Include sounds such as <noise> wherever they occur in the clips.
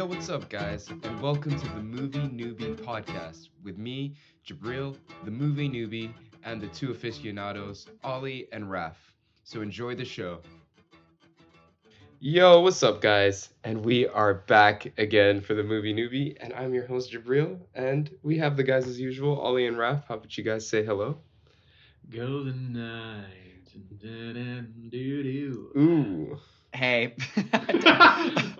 Yo, what's up, guys, and welcome to the Movie Newbie podcast with me, Jabril, the movie newbie, and the two aficionados, Ollie and Raf. So enjoy the show. Yo, what's up, guys? And we are back again for the movie newbie, and I'm your host, Jabril, and we have the guys as usual, Ollie and Raf. How about you guys say hello? Golden night. Ooh. Hey. <laughs>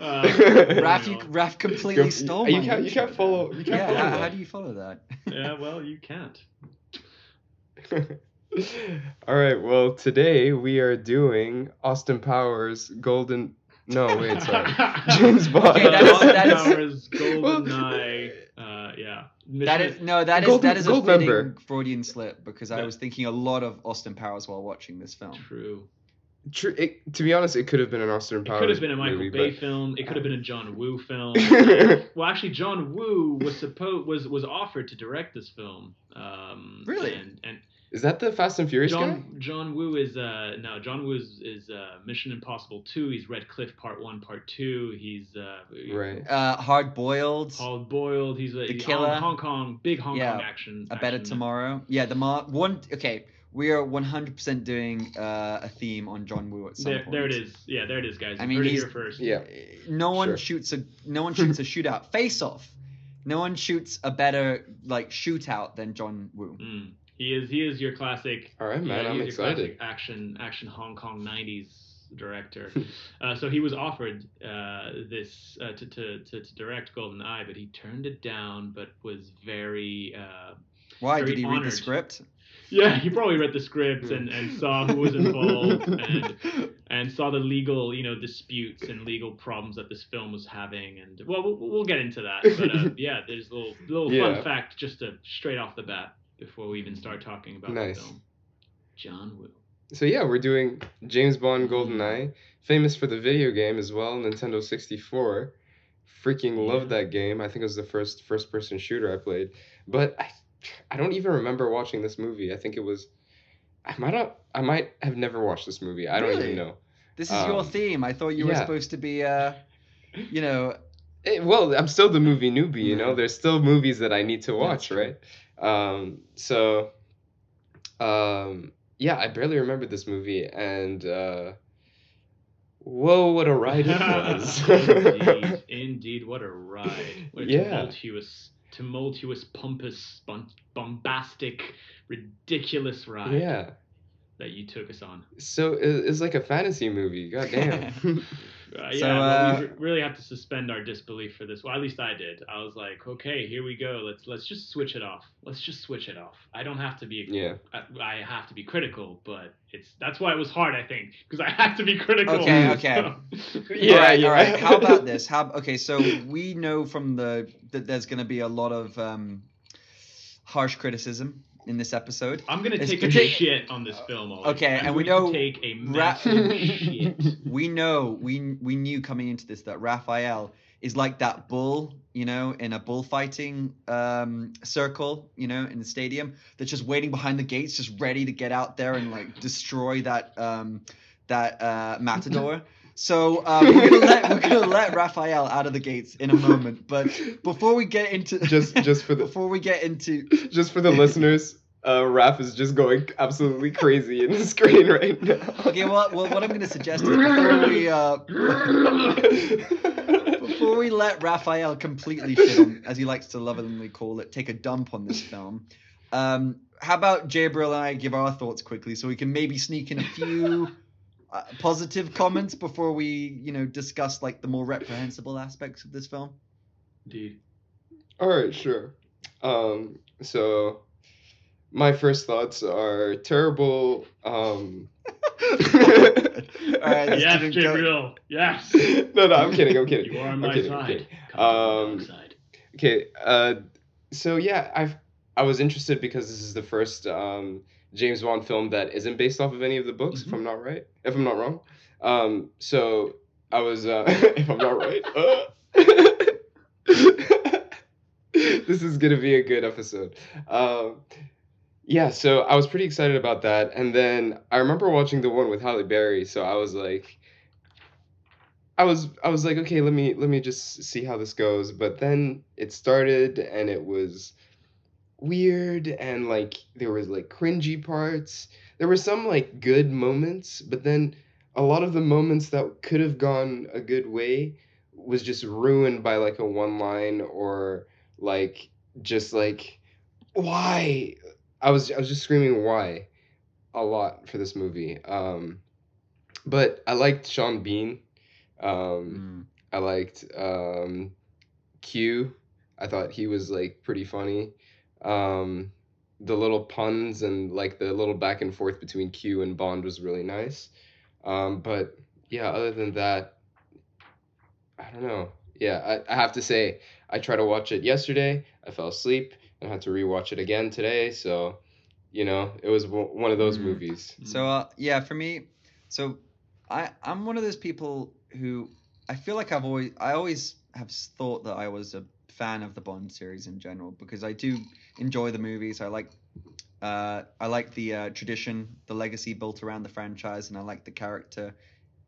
Uh, Raph, you, no. Raph completely Go- stole you my can't, you can't follow. You can't Yeah, follow how, how do you follow that? Yeah, well, you can't. <laughs> All right. Well, today we are doing Austin Powers Golden. No, wait, sorry. <laughs> James Bond. Okay, that is- that is- Powers, Well, GoldenEye. Uh, yeah. That is Mission- no, that is Gold- that is a fitting member. Freudian slip because I was thinking a lot of Austin Powers while watching this film. true. True. It, to be honest, it could have been an Austin Power. It could have been a Michael movie, Bay but- film. It could have been a John Woo <laughs> film. well, actually, John Woo was supposed was was offered to direct this film. Um, Really? And, and Is that the Fast and Furious John John Woo is uh no John Woo is, is uh, Mission Impossible two. He's Red Cliff Part one, Part two. He's uh. Right. Uh, hard boiled, Paul Boiled. He's a The he's Killer. Hong, Hong Kong big Hong Yeah, Kong action. a better action- tomorrow. Yeah, the mar- one. Okay, we are one hundred percent doing uh, a theme on John Woo at some There, point. there it is. Yeah, there it is, guys. I mean, he's- here first. Yeah. No one Sure. shoots a no one <laughs> shoots a shootout face off. No one shoots a better like shootout than John Woo. Mm. He is he is your classic. All right, man. yeah, I'm your excited. classic action action Hong Kong '90s director. <laughs> uh, so he was offered uh, this uh, to, to, to to direct Golden Eye, but he turned it down. But was very uh, Why Very did he read the script? Yeah. He probably read the script and, and saw who was involved <laughs> and and saw the legal you know disputes and legal problems that this film was having. And well, we'll, we'll get into that. But uh, <laughs> yeah, there's a little little Yeah. fun fact just to straight off the bat before we even start talking about Nice. the film. John Woo. So yeah, we're doing James Bond. GoldenEye, famous for the video game as well, Nintendo 64. Freaking loved Yeah. that game. I think it was the first first person shooter I played. But I I don't even remember watching this movie. I think it was I might not I might have never watched this movie. I don't Really? even know. This is your Um, theme. I thought you were supposed to be, uh, you know, Eh, well, I'm still the movie newbie, you know. There's still movies that I need to watch, true. right? Um, so, um, yeah, I barely remember this movie, and uh, whoa, what a ride it <laughs> was! indeed, <laughs> indeed, what a ride! What a Yeah. tumultuous, tumultuous, pompous, bombastic, ridiculous ride yeah, that you took us on. so it's like a fantasy movie. God <laughs> damn. Uh, So, yeah, well, we uh, really have to suspend our disbelief for this. Well, at least I did. I was like, okay, here we go. Let's let's just switch it off. Let's just switch it off. I don't have to be. yeah, I, I have to be critical, but it's that's why it was hard. I think because I had to be critical. Okay, <laughs> okay. Yeah, <laughs> all right, yeah. all right. How about this? <laughs> How okay? So we know from the that there's going to be a lot of um, harsh criticism in this episode. I'm gonna It's take a partic- shit on this film. Ollie. Okay, I'm and we know to take a Ra- <laughs> shit. We know we we knew coming into this that Raphael is like that bull, you know, in a bullfighting um, circle, you know, in the stadium that's just waiting behind the gates, just ready to get out there and like destroy that um, that uh, matador. <clears throat> So um, we're gonna let we're gonna <laughs> let Raphael out of the gates in a moment, but before we get into <laughs> just just for the before we get into just for the listeners, uh, Raph is just going absolutely crazy in the screen right now. okay, well, well what I'm gonna suggest is before we uh, Before we let Raphael completely shit on, as he likes to lovingly call it, take a dump on this film, um, how about Jabril and I give our thoughts quickly so we can maybe sneak in a few uh, positive comments before we, you know, discuss like the more reprehensible aspects of this film? Indeed. All right, sure. Um, so my first thoughts are terrible. Um, <laughs> All right, this Yes, didn't go- Gabriel. Yes. <laughs> no, no, I'm kidding. I'm kidding. You are on I'm my kidding, I'm side. kidding. Come to the Um, side. Okay. Uh, so yeah, I've I was interested because this is the first um, James Bond film that isn't based off of any of the books. If Mhm. I'm not right, if I'm not wrong. Um, so I was, uh, <laughs> if I'm not right. Uh, <laughs> this is gonna be a good episode. Um, yeah, so I was pretty excited about that, and then I remember watching the one with Halle Berry, so I was like, I was I was like, okay, let me let me just see how this goes. But then it started, and it was weird, and like there was like cringy parts. There were some like good moments, but then a lot of the moments that could have gone a good way was just ruined by like a one line or like just like why I was I was just screaming why a lot for this movie. Um, but I liked Sean Bean. Um, Mm. I liked um, Q. I thought he was like pretty funny. Um, the little puns and like the little back and forth between Q and Bond was really nice. Um, but yeah, other than that, I don't know. Yeah, I, I have to say, I tried to watch it yesterday. I fell asleep and had to rewatch it again today. So, you know, it was w- one of those Mm. movies. So uh, yeah, for me, so I I'm one of those people who I feel like I've always I always have thought that I was a fan of the Bond series in general because I do enjoy the movies. I like uh, I like the uh, tradition, the legacy built around the franchise, and I like the character,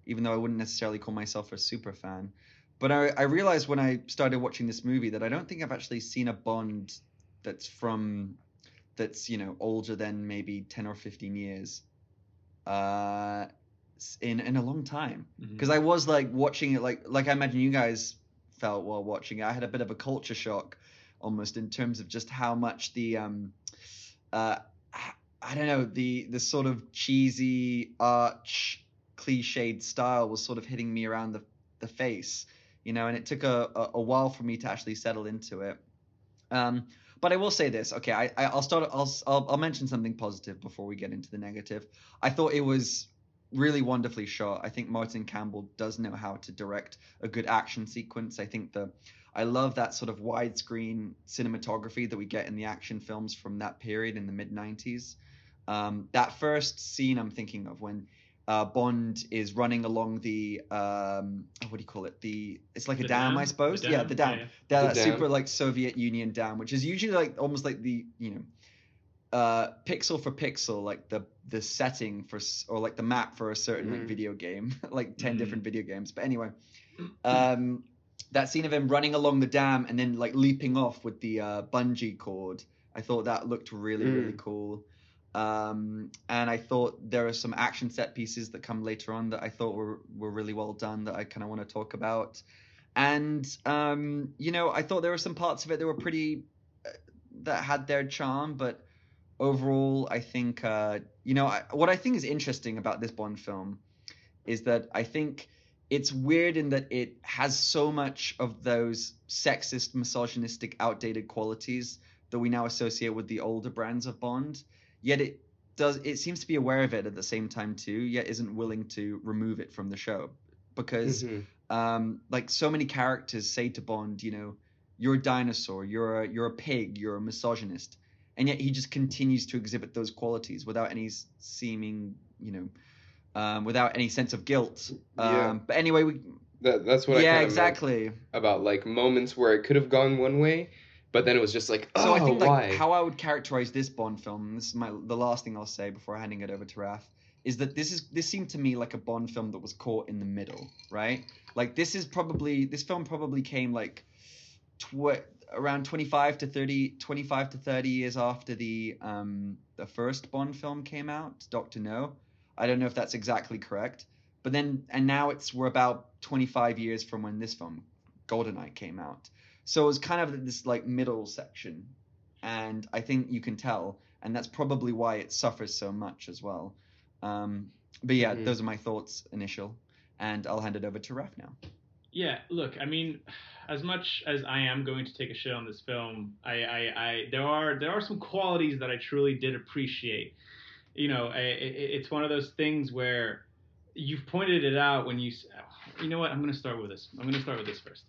even though I wouldn't necessarily call myself a super fan. But I, I realized when I started watching this movie that I don't think I've actually seen a Bond that's from that's you know older than maybe 10 or 15 years uh in in a long time because i was like watching it like like i imagine you guys felt while watching it i had a bit of a culture shock almost in terms of just how much the um uh i don't know the the sort of cheesy arch cliched style was sort of hitting me around the the face you know and it took a, a, a while for me to actually settle into it um but I will say this. Okay, I, I I'll start. I'll, I'll I'll mention something positive before we get into the negative. I thought it was really wonderfully shot. I think Martin Campbell does know how to direct a good action sequence. I think the I love that sort of widescreen cinematography that we get in the action films from that period in the mid '90s. Um, that first scene I'm thinking of when uh, Bond is running along the um, what do you call it? The it's like a The dam, I The suppose. yeah, the dam yeah. that The dam. super like Soviet Union dam, which is usually like almost like the you know, uh, pixel for pixel, like the the setting for or like the map for a certain like Mhm. video game, <laughs> like 10 Mhm. different video games. But anyway, <clears throat> um, that scene of him running along the dam and then like leaping off with the uh, bungee cord, I thought that looked really really Mm. cool. Um, and I thought there are some action set pieces that come later on that I thought were were really well done that I kind of want to talk about and um, you know i thought there were some parts of it that were pretty uh, that had their charm but overall i think uh, you know I, what i think is interesting about this bond film is that i think it's weird in that it has so much of those sexist misogynistic outdated qualities that we now associate with the older brands of bond. Yet it does it seems to be aware of it at the same time too yet isn't willing to remove it from the show. Because Mhm. um, like so many characters say to Bond, you know, you're a dinosaur, you're a you're a pig, you're a misogynist, and yet he just continues to exhibit those qualities without any seeming, you know, um, without any sense of guilt. Um, Yeah. But anyway, we That, that's what I yeah, kinda exactly. about like moments where it could have gone one way, but then it was just like, oh, So I think why? like how I would characterize this Bond film, this is my the last thing I'll say before handing it over to Raf, is that this is this seemed to me like a Bond film that was caught in the middle, right? Like this is probably this film probably came like tw- around 25 to 30 25 to 30 years after the um the first Bond film came out, Doctor No. I don't know if that's exactly correct, but then and now it's we're about 25 years from when this film Goldeneye came out. So it was kind of this like middle section, and I think you can tell, and that's probably why it suffers so much as well. Um, but yeah, Mhm. those are my thoughts initial, and I'll hand it over to Raf now. Yeah, look, I mean, as much as I am going to take a shit on this film, I, I, I there are there are some qualities that I truly did appreciate. You know, I, it, it's one of those things where you've pointed it out when you. You know what? I'm going to start with this. I'm going to start with this first.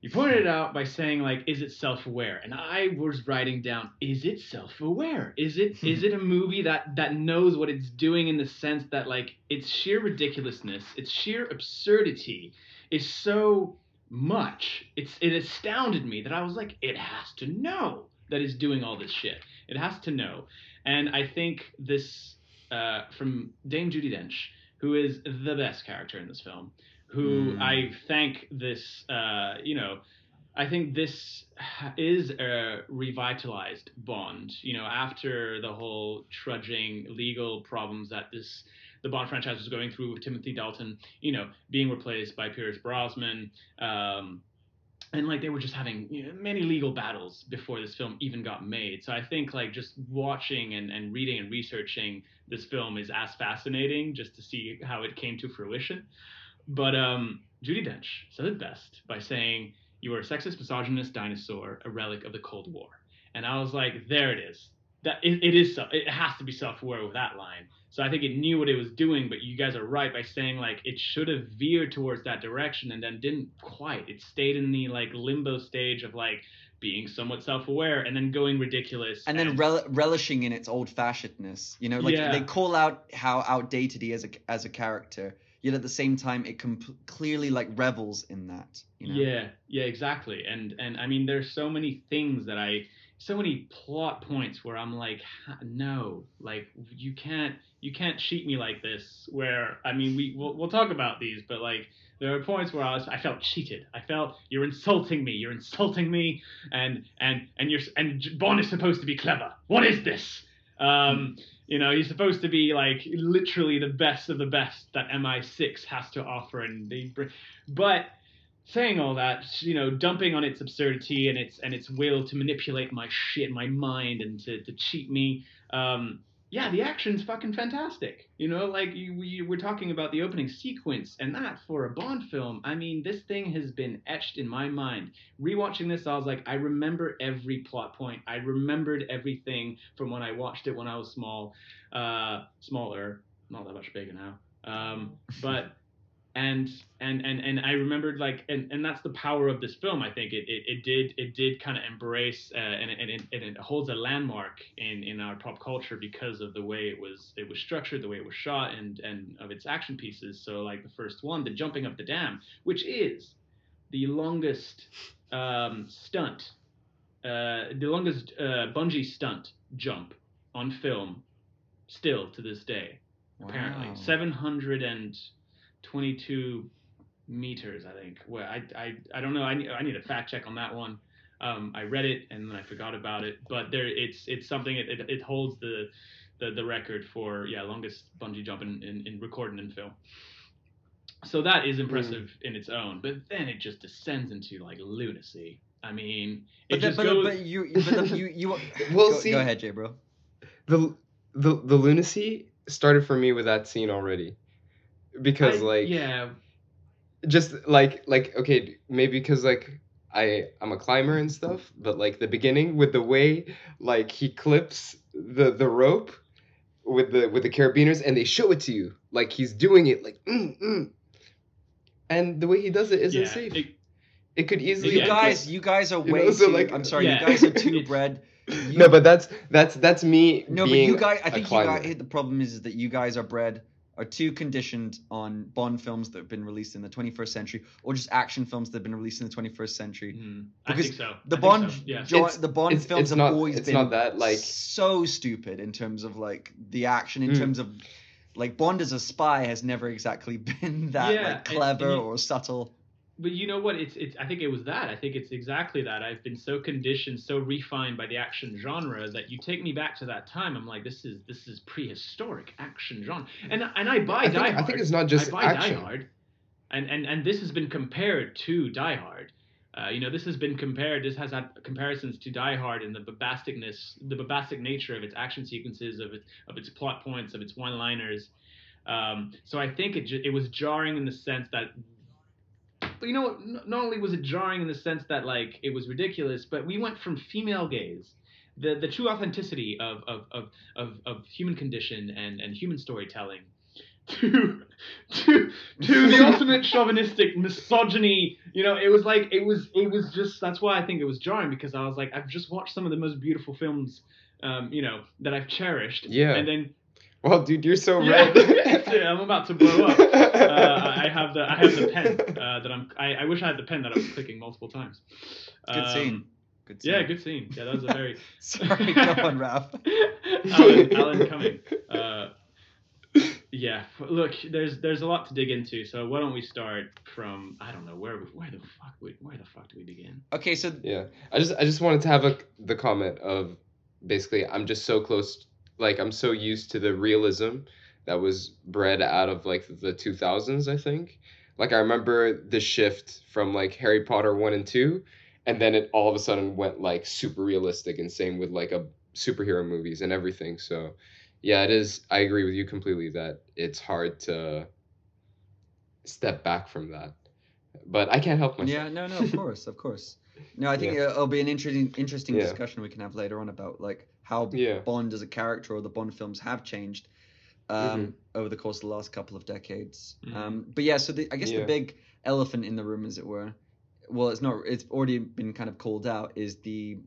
You pointed it out by saying like, is it self-aware? And I was writing down, is it self-aware? Is it is it a <laughs> movie that that knows what it's doing in the sense that like its sheer ridiculousness, its sheer absurdity is so much. It's it astounded me that I was like, it has to know that it's doing all this shit. It has to know. And I think this uh, from Dame Judi Dench, who is the best character in this film, who Mm. I thank this, uh, you know, I think this is a revitalized Bond. You know, after the whole trudging legal problems that this the Bond franchise was going through with Timothy Dalton, you know, being replaced by Pierce Brosnan, um, and like they were just having you know, many legal battles before this film even got made. So I think like just watching and, and reading and researching this film is as fascinating just to see how it came to fruition. But um, Judi Dench said it best by saying, "You are a sexist, misogynist dinosaur, a relic of the Cold War." And I was like, "There it is. That it, it is. It has to be self-aware with that line." So I think it knew what it was doing, but you guys are right by saying like it should have veered towards that direction and then didn't quite. It stayed in the like limbo stage of like being somewhat self-aware and then going ridiculous and then rel- relishing in its old fashionedness. You know, like Yeah. they call out how outdated he is a, as a character, yet at the same time it com- clearly like revels in that. You know? Yeah, yeah, exactly. And and I mean, there's so many things that I, so many plot points where I'm like, no, like you can't, you can't cheat me like this. Where I mean, we we'll, we'll talk about these, but like there are points where I was, I felt cheated. I felt you're insulting me. You're insulting me, and and and you're and Bond is supposed to be clever. What is this? Um, you know, he's supposed to be like literally the best of the best that MI6 has to offer, and they but saying all that, you know, dumping on its absurdity and its and its will to manipulate my shit, my mind, and to, to cheat me. Um, yeah, the action's fucking fantastic. You know, like you, we, we're talking about the opening sequence, and that for a Bond film, I mean, this thing has been etched in my mind. Rewatching this, I was like, I remember every plot point. I remembered everything from when I watched it when I was small, uh, smaller, not that much bigger now. Um, but and and and and I remembered like and, and that's the power of this film I think. It it, it did it did kind of embrace uh, and, it, and, and it holds a landmark in in our pop culture because of the way it was it was structured the way it was shot and and of its action pieces. So like the first one the jumping up the dam which is the longest um, stunt uh, the longest uh, bungee stunt jump on film still to this day apparently. Wow. 722 meters i think. Well i i, I don't know. I need, I need a fact check on that one. Um, i read it and then i forgot about it but there it's it's something it, it, it holds the, the the record for yeah longest bungee jump in, in, in recording in film. So that is impressive in its own but then it just descends into like lunacy. I mean it But, then, just but, goes but you, but then you, you. <laughs> Well, go, see- go ahead, Jay, bro. the the the lunacy started for me with that scene already because I- like yeah just like like okay maybe because like i i'm a climber and stuff but like the beginning with the way like he clips the the rope with the with the carabiners and they show it to you like he's doing it like mm, mm. and the way he does it isn't yeah, safe it- it could easily You guys, you guys are <laughs> you know, way so, too. like- I'm sorry, Yeah. you guys are too It's- <laughs> bred. You, no but that's that's that's me no, but you guys. i think you climber. guys. The problem is, is that you guys are bred are too conditioned on Bond films that have been released in the 21st century, or just action films that have been released in the 21st century. I Because think so. The I Bond, so, yes. jo- the Bond it's- films it's have not- always it's been not that, like- so stupid in terms of like the action, in Mm. terms of like Bond as a spy has never exactly <laughs> been that Yeah, like and- clever and you- or subtle. But you know what? It's it's. I think it was that. I think it's exactly that. I've been so conditioned, so refined by the action genre that you take me back to that time. I'm like, this is this is prehistoric action genre, and and I buy I think, Die I think it's not just I buy action Die Hard, and and and this has been compared to Die Hard. Uh, you know, this has been compared. This has had comparisons to Die Hard in the bombasticness, the bombastic nature of its action sequences, of its of its plot points, of its one-liners. Um, so I think it it was jarring in the sense that, but you know, what? Not only was it jarring in the sense that like it was ridiculous, but we went from female gaze, the the true authenticity of of of of, of human condition and and human storytelling, to to to the <laughs> ultimate chauvinistic misogyny. You know, it was like it was it was just that's why I think it was jarring because I was like I've just watched some of the most beautiful films. Um, you know that I've cherished, Yeah. and then well dude you're so yeah, red <laughs> I'm about to blow up. Uh, I have the I have the pen uh, that I'm. I, I wish I had the pen that I was clicking multiple times. Good Um, scene. Good. Yeah, good scene. Yeah, that was a very. <laughs> <laughs> Sorry, go on, Raph. Alan, Alan Cumming. Uh, yeah, look, there's there's a lot to dig into. So why don't we start from I don't know where where the fuck we, where the fuck do we begin? Okay, so Yeah, I just I just wanted to have a the comment of basically I'm just so close, like I'm so used to the realism that was bred out of like the 2000s. I think, like I remember the shift from like Harry Potter one and two, and then it all of a sudden went like super realistic, and same with like a superhero movies and everything. So, yeah, it is. I agree with you completely that it's hard to step back from that, but I can't help myself. Yeah, no, no, of course, of course. No, I think <laughs> Yeah. it'll be an interesting, interesting Yeah. discussion we can have later on about like how Yeah. Bond as a character or the Bond films have changed um, Mm-hmm. over the course of the last couple of decades. Mhm. Um, but yeah, so the, I guess Yeah. the big elephant in the room, as it were, well, it's not. It's already been kind of called out. Is the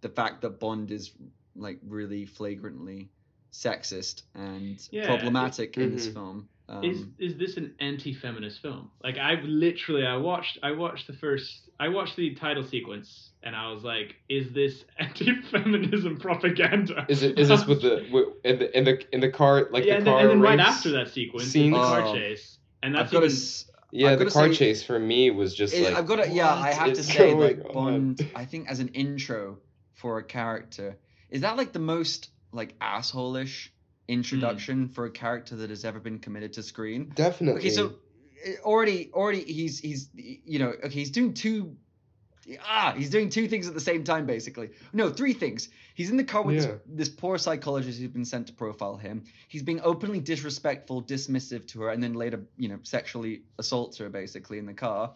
the fact that Bond is like really flagrantly sexist and Yeah, problematic in this Mhm. film. Um, is is this an anti-feminist film? Like I literally I watched I watched the first I watched the title sequence and I was like, is this <laughs> anti-feminism propaganda? Is it is this with the with, in the in the in the car like yeah, the and then, car and then right after that sequence, is scene? the car Oh. chase, and I've got to. even, s- Yeah, I've the gotta car say- chase for me was just It- like I've got to, yeah, I have to <laughs> say, going like on? Bond. I think as an intro for a character, is that like the most like asshole-ish introduction for a character that has ever been committed to screen? Definitely. Okay, so uh, already, already he's he's you know okay he's doing two. Ah, he's doing two things at the same time, basically. No, three things. He's in the car with Yeah. this, this poor psychologist who's been sent to profile him. He's being openly disrespectful, dismissive to her, and then later, you know, sexually assaults her, basically, in the car.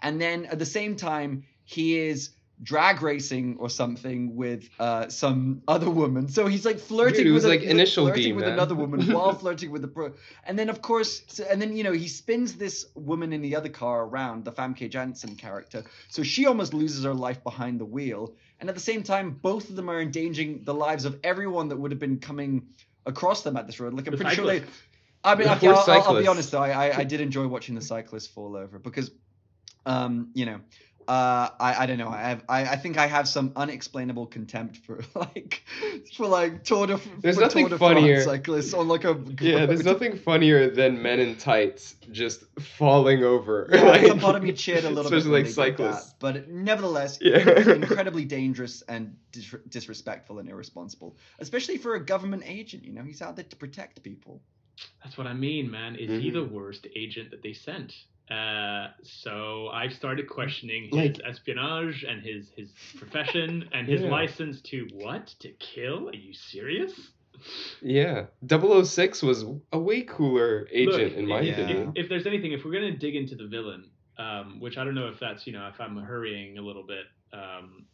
And then at the same time, he is drag racing or something with uh, some other woman. So he's like flirting Dude, it with was a- like initial flirting D, with man. another woman while <laughs> flirting with the pro. And then of course, so- and then you know he spins this woman in the other car around the Famke Janssen character, so she almost loses her life behind the wheel. And at the same time, both of them are endangering the lives of everyone that would have been coming across them at this road. Like I'm The pretty sure they. I mean, okay, I'll, I'll- I'll be honest though. I, I I did enjoy watching the cyclists fall over because, um, you know, uh, I I don't know. I have I, I think I have some unexplainable contempt for <laughs> like for like Tour de There's for nothing Tour de France funnier. cyclists on like a yeah, there's <laughs> nothing funnier than men in tights just falling over. Yeah, like, some part of me cheered a little bit, especially like they did that, cyclists. but nevertheless, Yeah. <laughs> incredibly dangerous and dis- disrespectful and irresponsible, especially for a government agent. You know, he's out there to protect people. That's what I mean, man. Is he the worst agent that they sent? Uh, so I started questioning his Like- espionage and his his profession and his Yeah. license to what? To kill? Are you serious? Yeah, 006 was a way cooler agent Look, in my if, opinion. If, if there's anything, if we're gonna dig into the villain, um, which I don't know if that's you know if I'm hurrying a little bit, um,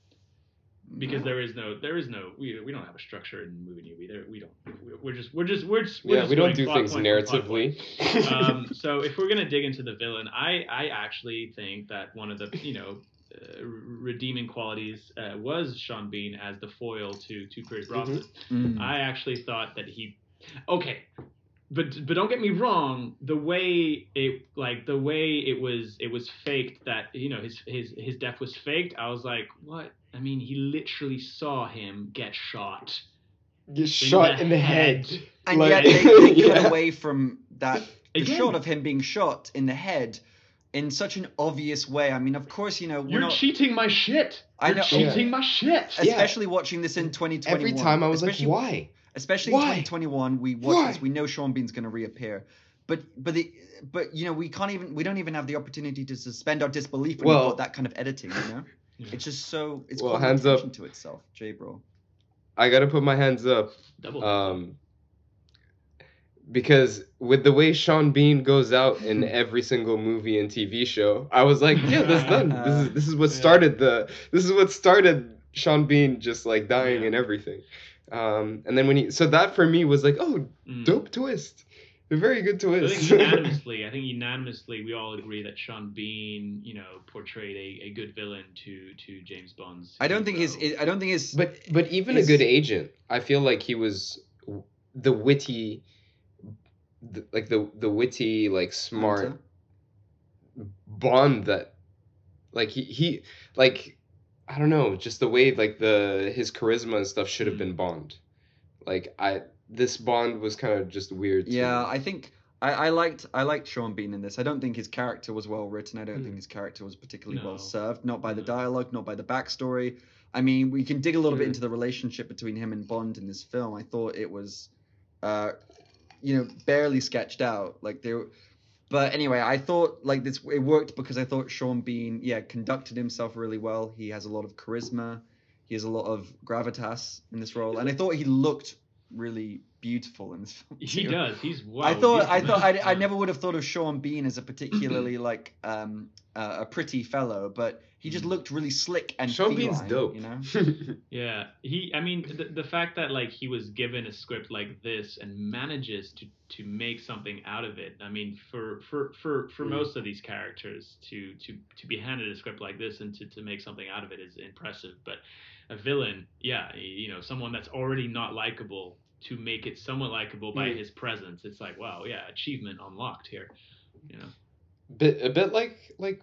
because there is no there is no we, we don't have a structure in movie newbie. There we don't we- we're just we're just we're just we're yeah, just we don't do things point from plot point. narratively. <laughs> um, so if we're gonna dig into the villain, I I actually think that one of the you know uh, redeeming qualities uh, was Sean Bean as the foil to to Pierce Brosnan. Mm. I actually thought that he okay. But, but don't get me wrong. The way it like the way it was it was faked that you know his his his death was faked. I was like, what? I mean, he literally saw him get shot. Get shot in the head. And Like- yet they, <laughs> they Yeah. cut away from that the Again. shot of him being shot in the head in such an obvious way. I mean, of course, you know, we're You're not, cheating my shit. I You're know- cheating my shit. Yeah. especially watching this in 2021. Every time I was like, why? Especially Why? in 2021, we watch Why? this. We know Sean Bean's going to reappear, but but the but you know we can't even we don't even have the opportunity to suspend our disbelief when Well- you've got that kind of editing. You know, Yeah. it's just so it's Well, hands up. attention to itself, J bro. I gotta put my hands up. Double. Um, because with the way Sean Bean goes out in <laughs> every single movie and TV show, I was like, yeah, that's done. <laughs> This is this is what started the this is what started Sean Bean just like dying Yeah. and everything. Um, and then when he so that for me was like, oh, Mm. dope twist, a very good I twist. think <laughs> unanimously, I think unanimously, we all agree that Sean Bean, you know, portrayed a, a good villain to to James Bond's. I don't think his. I don't think his But but even Is- a good agent, I feel like he was the witty, the, like the the witty, like smart Bond that, like he he like I don't know, just the way like the his charisma and stuff should have Mm. been Bond. Like I this Bond was kind of just weird. to Yeah. I think I, I liked I liked Sean Bean in this. I don't think his character was well written. I don't Hmm. think his character was particularly No. well served. Not by the dialogue, not by the backstory. I mean, we can dig a little bit Hmm. into the relationship between him and Bond in this film. I thought it was, uh, you know, barely sketched out. Like they, were, but anyway, I thought like this it worked because I thought Sean Bean, yeah, conducted himself really well. He has a lot of charisma. He has a lot of gravitas in this role, and I thought he looked really beautiful in this <laughs> film. He does. He's wow. I thought I thought I. I never would have thought of Sean Bean as a particularly <clears throat> like um uh, a pretty fellow, but he just looked really slick and Sean Bean's dope. You know, <laughs> Yeah, he. I mean, the, the fact that like he was given a script like this and manages to to make something out of it. I mean, for for for for Mm. most of these characters to to to be handed a script like this and to to make something out of it is impressive. But a villain, yeah, you know, someone that's already not likable to make it somewhat likable by Mm. his presence. It's like, wow, yeah, achievement unlocked here. You know. bit a bit like like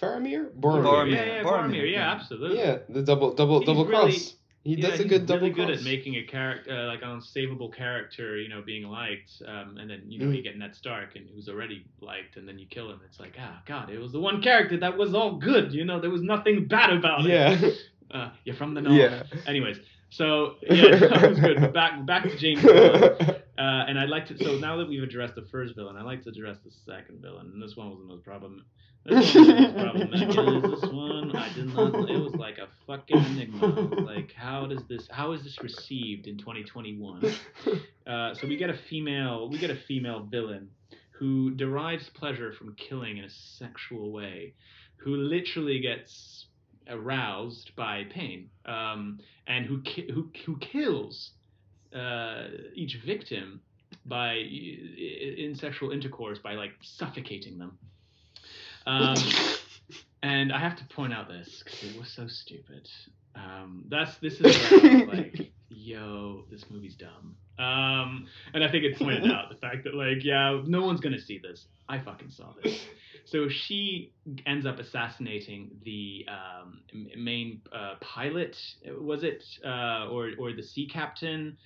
Faramir? Boromir. Boromir. Yeah, yeah, Boromir, Boromir, yeah, yeah. absolutely. Yeah, the double double He's double really- cross. He Yeah, does a he's good double really good at making a character uh, like an unsavable character, you know, being liked, um, and then you know Mm. you get Ned Stark and who's already liked, and then you kill him. It's like ah, God, it was the one character that was all good. You know, there was nothing bad about it. yeah. <laughs> Uh, you're from the north. Yeah. Anyways, so <laughs> yeah, that was good. But back back to James Bond. Uh, and I'd like to. So now that we've addressed the first villain, I'd like to address the second villain. And this one was the most problem. This one was the most problematic. <laughs> Is this one, I did not. It was like a fucking enigma. Like, how does this? How is this received in 2021? Uh, so we get a female. We get a female villain who derives pleasure from killing in a sexual way, who literally gets aroused by pain, um, and who ki- who who kills uh, each victim by in sexual intercourse by like suffocating them. Um, <laughs> and I have to point out this because it was so stupid. Um, that's this is <laughs> like, yo, this movie's dumb. Um, and I think it pointed <laughs> out the fact that like, yeah, no one's gonna see this. I fucking saw this. So she ends up assassinating the um, main uh, pilot, was it, uh, or or the sea captain?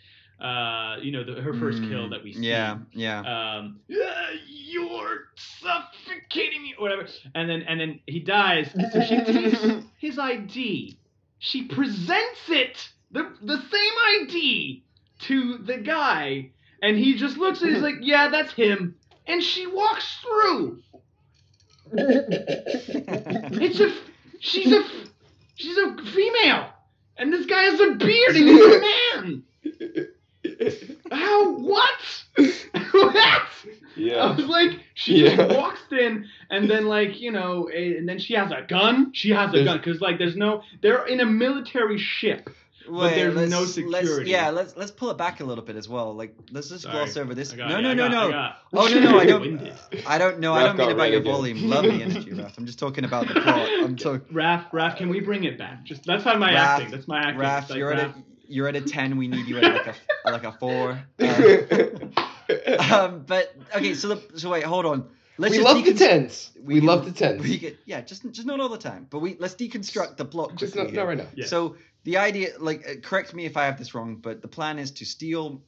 Uh, you know, the, her first kill Mm, that we see Yeah, yeah. um, "Ah, you're suffocating me, whatever. And then and then he dies. So she takes <laughs> his ID. She presents it, the the same ID, to the guy, and he just looks at it. He's like, "Yeah, that's him." And she walks through. <laughs> It's a. She's a. She's a female, and this guy has a beard, and he's a man. How? What? <laughs> what? Yeah. I was like, she Yeah. just walks in, and then like you know, and then she has a gun. She has a There's- gun because like there's no, they're in a military ship. Wait, there's let's- no let's- security. yeah, let's let's pull it back a little bit as well. Like, let's just Sorry. gloss over this. Got- No, yeah, no, no, got- no. Oh no, no, I don't. I don't know. I don't mean about your again. volume. Love the energy, Raph. I'm just talking about the <laughs> plot. I'm talking. Raph, Raph, can we bring it back? Just that's how my Raph, acting. That's my acting. Raph, like, you're at a you're at a ten. We need you at like a <laughs> like a four. Uh, <laughs> um, but okay, so the, so wait, hold on. Let's we just love the decon- tents. we We, can- love the tents. We get, yeah, just just not all the time, but we let's deconstruct the plot. Just not, here. not right now. Yeah. So the idea, like, uh, correct me if I have this wrong, but the plan is to steal.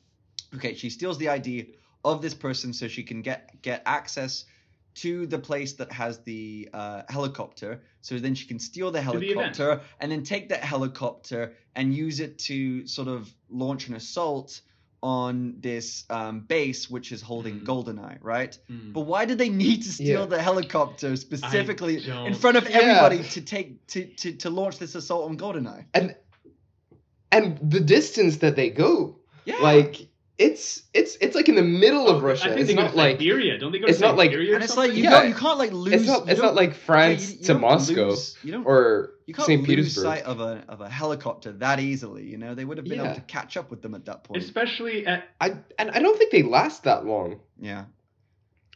Okay, she steals the ID of this person so she can get get access to the place that has the uh, helicopter. So then she can steal the the helicopter and then take that helicopter and use it to sort of launch an assault on this um, base which is holding Hmm. Goldeneye, right? Hmm. But why did they need to steal Yeah. the helicopter specifically in front of Yeah. everybody to take to, to to launch this assault on Goldeneye? And and the distance that they go, Yeah. like it's it's it's like in the middle of Oh, Russia. I think It's they go not to like Siberia. Don't they go to it's not like- Siberia or and it's like you? Yeah. don't you can't like lose. it's not it's don't- like France yeah, you- you to Moscow lose- you don't or you can't St. lose sight of a of a helicopter that easily. You know they would have been Yeah. able to catch up with them at that point. Especially at I and I don't think they last that long. yeah.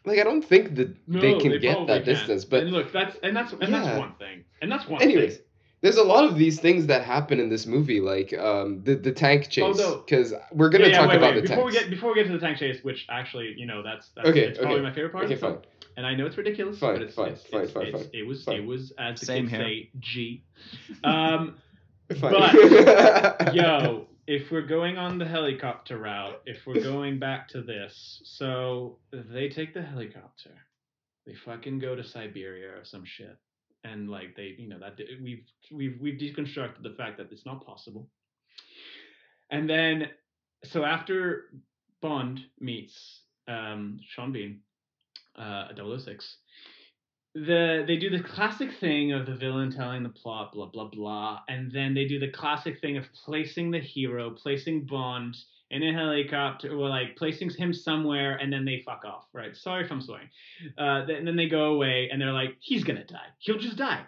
Like I don't think that no, they can get that can. distance. But and look, that's and that's and Yeah. that's one thing. And that's one anyways, thing. There's a lot of these things that happen in this movie, like um the the tank chase. Although- Because we're gonna Yeah, yeah, talk wait, about wait, the before tanks. we get before we get to the tank chase, which actually, you know, that's that's Okay, it's probably my favorite part. okay, So, fine. and I know it's ridiculous, Fine, but it's, fine, it's, fine, it's, fine, it's- fine, it was fine. it was as the Same kids here. say G. <laughs> Um, But- <laughs> yo, if we're going on the helicopter route, if we're going back to this, so they take the helicopter, they fucking go to Siberia or some shit, and like they, you know, that we've we've we've deconstructed the fact that it's not possible. And then, so after Bond meets um, Sean Bean, uh, 006, the they do the classic thing of the villain telling the plot, blah blah blah, and then they do the classic thing of placing the hero, placing Bond in a helicopter, or like placing him somewhere, and then they fuck off. Right? Sorry if I'm swearing. Uh, and then they go away, and they're like, he's gonna die. He'll just die.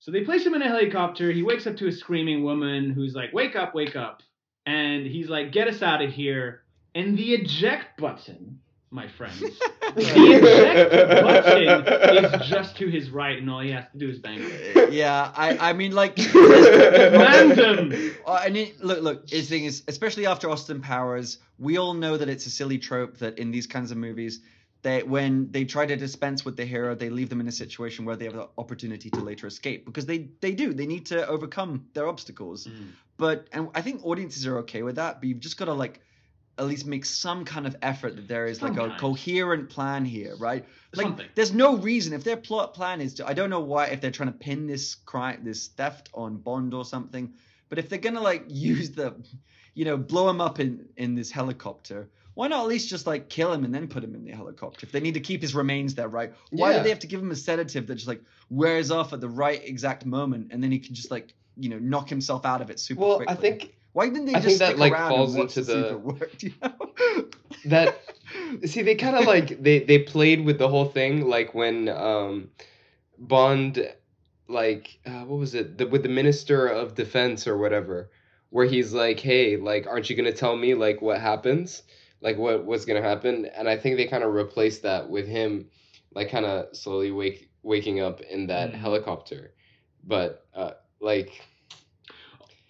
So they place him in a helicopter. He wakes up to a screaming woman who's like, "Wake up, wake up!" And he's like, "Get us out of here!" And the eject button, my friends, <laughs> the eject button is just to his right, and all he has to do is bang it. yeah, I I mean like Random. Uh, and it, look, look. The thing is, especially after Austin Powers, we all know that it's a silly trope that in these kinds of movies, they when they try to dispense with the hero, they leave them in a situation where they have the opportunity to later escape because they they do. They need to overcome their obstacles. But and I think audiences are okay with that. But you've just got to like at least make some kind of effort that there is like a coherent plan here, right? Like Something. there's no reason if their plot plan is to I don't know why if they're trying to pin this crime this theft on Bond or something, but if they're gonna like <laughs> use the you know, blow him up in in this helicopter, why not at least just like kill him and then put him in the helicopter if they need to keep his remains there, right? Why Yeah. do they have to give him a sedative that just like wears off at the right exact moment and then he can just like you know knock himself out of it super well, quickly? I think why didn't they I just think that, stick like, falls into the- worked? <laughs> You know? that see they kind of like they they played with the whole thing like when um bond like uh, what was it the, with the minister of defense or whatever where he's like hey like aren't you gonna tell me like what happens like what what's gonna happen and i think they kind of replaced that with him like kind of slowly wake waking up in that Mm. helicopter but uh like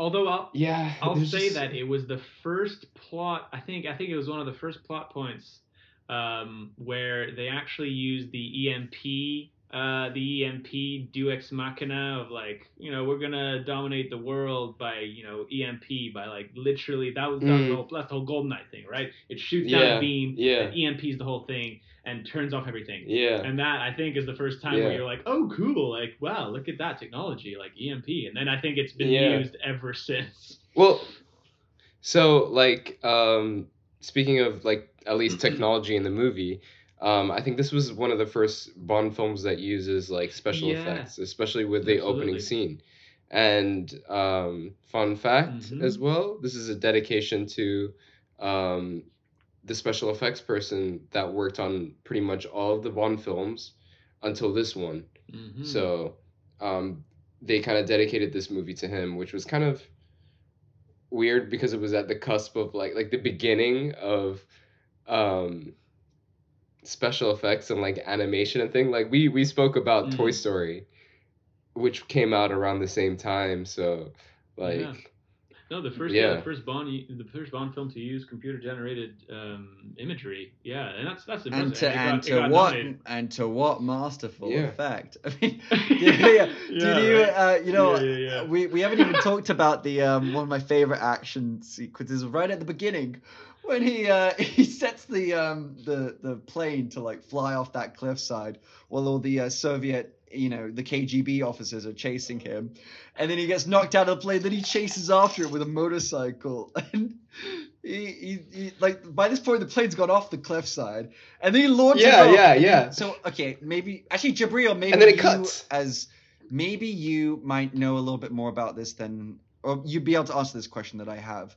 Although I'll yeah I'll say just- that it was the first plot. I think I think it was one of the first plot points um, where they actually used the EMP, uh, the EMP Deus ex Machina of like, you know, we're gonna dominate the world by, you know, EMP by like literally that was, that was Mm. the whole, that's the whole Goldeneye thing, right? It shoots down a beam, yeah. EMPs the whole thing and turns off everything. yeah And that I think is the first time where you're like, oh, cool, like wow, look at that technology, like EMP. And then I think it's been Yeah. used ever since. Well, so like um speaking of like at least technology in the movie, um I think this was one of the first Bond films that uses like special Yeah. effects, especially with the opening scene. And um fun fact Mhm. as well, this is a dedication to um the special effects person that worked on pretty much all of the Bond films until this one. Mhm. So um, they kind of dedicated this movie to him, which was kind of weird because it was at the cusp of like like the beginning of um, special effects and like animation and thing. Like we we spoke about Toy Mm. Story, which came out around the same time. So like Yeah. No, the first yeah. Yeah. the first Bond the first Bond film to use computer generated um, imagery. Yeah, and that's that's and impressive. to It got- and it to what nominated. and to what masterful Yeah. effect. <laughs> I mean, yeah, <laughs> <laughs> yeah. Yeah, Did you, right. uh, you know, Yeah, yeah, yeah. we we haven't even talked about the um, one of my favorite action sequences right at the beginning when he uh, <laughs> he sets the um the the plane to like fly off that cliffside while all the uh, Soviet you know the KGB officers are chasing him, and then he gets knocked out of the plane. Then he chases after it with a motorcycle, <laughs> and he, he, he like by this point the plane's gone off the cliffside, and then he launches Yeah, off. yeah, yeah. so okay, maybe actually Jabril, maybe And then it you cuts. as maybe you might know a little bit more about this than, or you'd be able to answer this question that I have.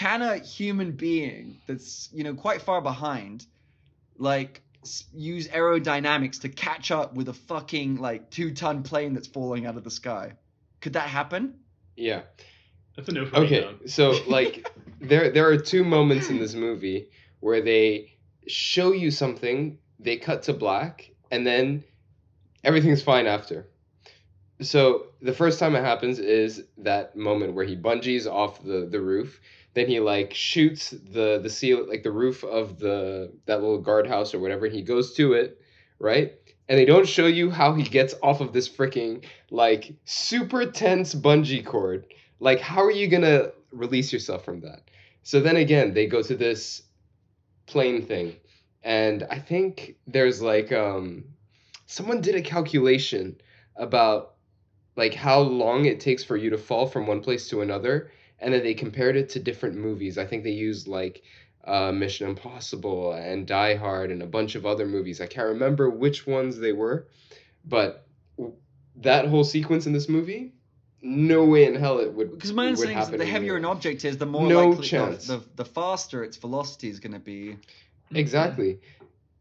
Can a human being that's you know quite far behind, like use aerodynamics to catch up with a fucking like two ton plane that's falling out of the sky? Could that happen? yeah. That's a no for. Okay, dog. so <laughs> like there there are two moments in this movie where they show you something, they cut to black, and then everything's fine after. So the first time it happens is that moment where he bungees off the the roof, then he like shoots the the seal like the roof of the that little guardhouse or whatever, he goes to it, right? And they don't show you how he gets off of this freaking like super tense bungee cord. Like, how are you gonna release yourself from that? So then again, they go to this plane thing, and I think there's like um, someone did a calculation about like how long it takes for you to fall from one place to another, and then they compared it to different movies. I think they used like uh, Mission Impossible and Die Hard and a bunch of other movies. I can't remember which ones they were, but that whole sequence in this movie, no way in hell it would. Because my understanding is that the heavier an object is, the more No likely, chance. The, the the faster its velocity is going to be. Exactly.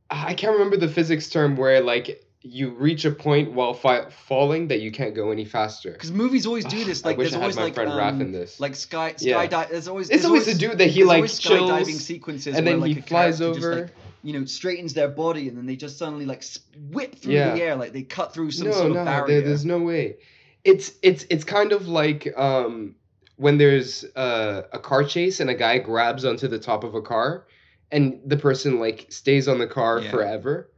I can't remember the physics term where like you reach a point while fi- falling that you can't go any faster. Because movies always do <sighs> this. I Like wish there's I had always my like friend Raph um, in this. like sky Yeah. skydive. There's always It's always the dude that he like chills skydiving sequences and where then like he flies character just, over. like, you know, straightens their body and then they just suddenly like whip through Yeah. the air, like they cut through some no, sort of no, barrier. there, there's no way. It's it's it's kind of like um when there's uh, a car chase and a guy grabs onto the top of a car, and the person like stays on the car Yeah. forever.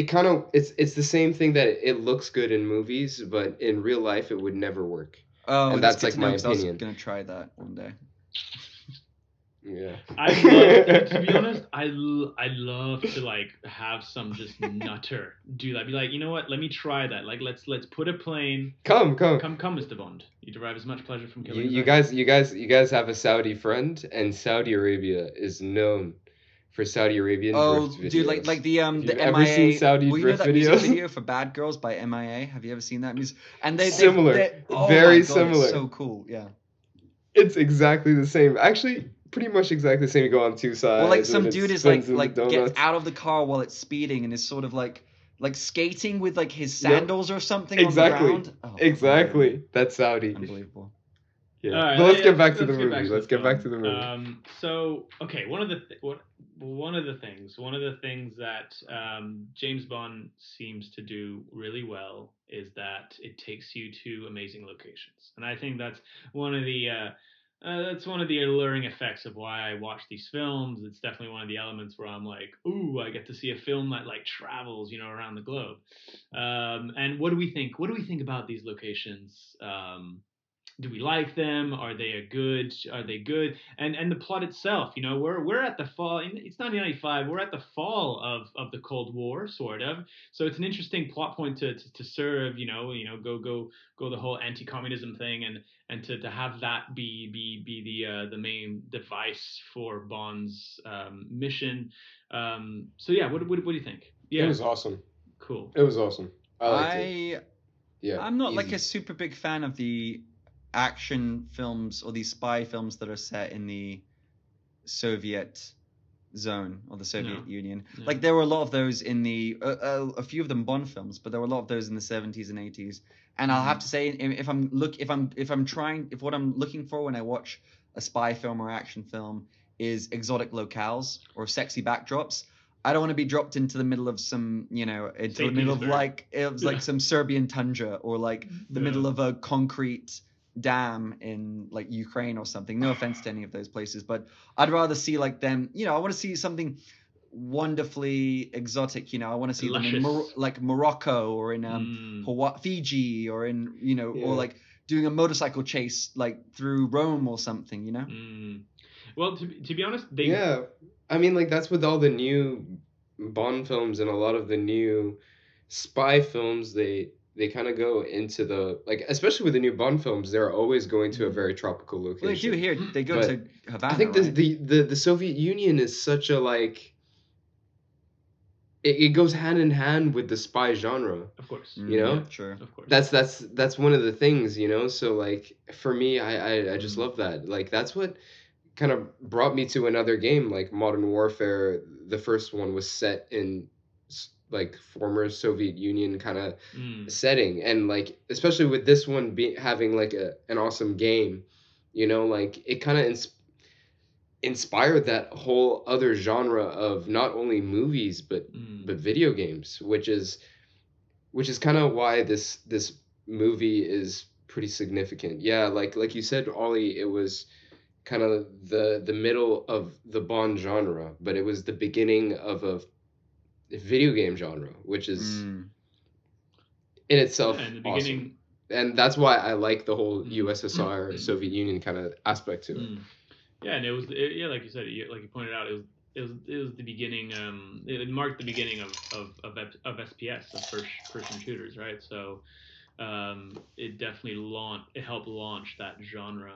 It kind of it's it's the same thing that it looks good in movies, but in real life it would never work. oh, and that's, that's, like, my know, my 'cause I was opinion. gonna try that one day. Yeah. I love, to be <laughs> honest, I, l- I love to like have some just nutter do that. Be like, you know what? Let me try that. Like, let's let's put a plane. Come, come. Come, come, Mr. Bond. You derive as much pleasure from You, killing. as you guys, you guys, you guys have a Saudi friend, and Saudi Arabia is known for Saudi Arabian Oh, dude, like like the um the you ever seen Saudi well, you know that music video for Bad Girls by MIA? Have you ever seen that music? And they Similar. they- oh Very God, similar. It's so cool. Yeah. It's exactly the same. Actually, pretty much exactly the same. You go on two sides. Or like some dude is like spins in the like gets out of the car while it's speeding and is sort of like like skating with like his Yep. sandals or something Exactly. on the ground. Oh, Exactly. That's Saudi. Unbelievable. Yeah. Right, let's yeah, get back to the let's movie. let's get back to the movie. Um, so okay, one of the th- what one of the things one of the things that um, James Bond seems to do really well is that it takes you to amazing locations, and I think that's one of the uh, uh, that's one of the alluring effects of why I watch these films. It's definitely one of the elements where I'm like, ooh, I get to see a film that like travels, you know, around the globe. Um, and what do we think? What do we think about these locations? Um, do we like them? Are they a good? Are they good? And and the plot itself, you know, we're we're at the fall. It's 1995. We're at the fall of of the Cold War, sort of. So it's an interesting plot point to to, to serve. You know, you know, go go go the whole anti-communism thing, and and to, to have that be be be the uh, the main device for Bond's um, mission. Um, so yeah, what, what what do you think? Yeah, It was awesome. cool. It was awesome. I liked it. I Yeah. I'm not like a super big fan of the action films or these spy films that are set in the Soviet zone or the Soviet. Union. Like there were a lot of those in the uh, uh, a few of them Bond films, but there were a lot of those in the 70s and 80s. And I'll Mm-hmm. have to say if I'm look if I'm if I'm trying if what I'm looking for when I watch a spy film or action film is exotic locales or sexy backdrops. I don't want to be dropped into the middle of some, you know, into the middle of like it was Yeah. like some Serbian tundra or like the Yeah. middle of a concrete dam in like Ukraine or something. No offense to any of those places, but I'd rather see like them. You know, I want to see something wonderfully exotic. You know, I want to see them in Mor- like Morocco or in um, Mm. Hawaii, Fiji or in you know, Yeah. or like doing a motorcycle chase like through Rome or something. You know. Mm. Well, to, be- to be honest, they Yeah, I mean, like that's with all the new Bond films and a lot of the new spy films. They they kind of go into the like, especially with the new Bond films. They're always going to a very tropical location. Well, they do here. They go But to Havana. I think the, right? the the the Soviet Union is such a like. It, it goes hand in hand with the spy genre. of course, Mm, you know? yeah, sure. of course. That's that's that's one of the things, you know. So like for me, I I, I just Mm. love that. Like that's what kind of brought me to another game like Modern Warfare. The first one was set in s- like former Soviet Union kind of Mm. setting, and like especially with this one being having like a an awesome game, you know, like it kind of ins- inspired that whole other genre of not only movies but Mm. but video games, which is which is kind of why this this movie is pretty significant. Yeah, like like you said, Ollie, it was kind of the the middle of the Bond genre, but it was the beginning of a video game genre, which is Mm. in itself Yeah, in the awesome. beginning, and that's why I like the whole Mm. USSR Soviet Union kind of aspect to it. Mm. Yeah, and it was it, yeah, like you said, like you pointed out, it was it was it was the beginning. Um, it marked the beginning of of of, F- of FPS, of first person shooters, right? So, um, it definitely launched. It helped launch that genre.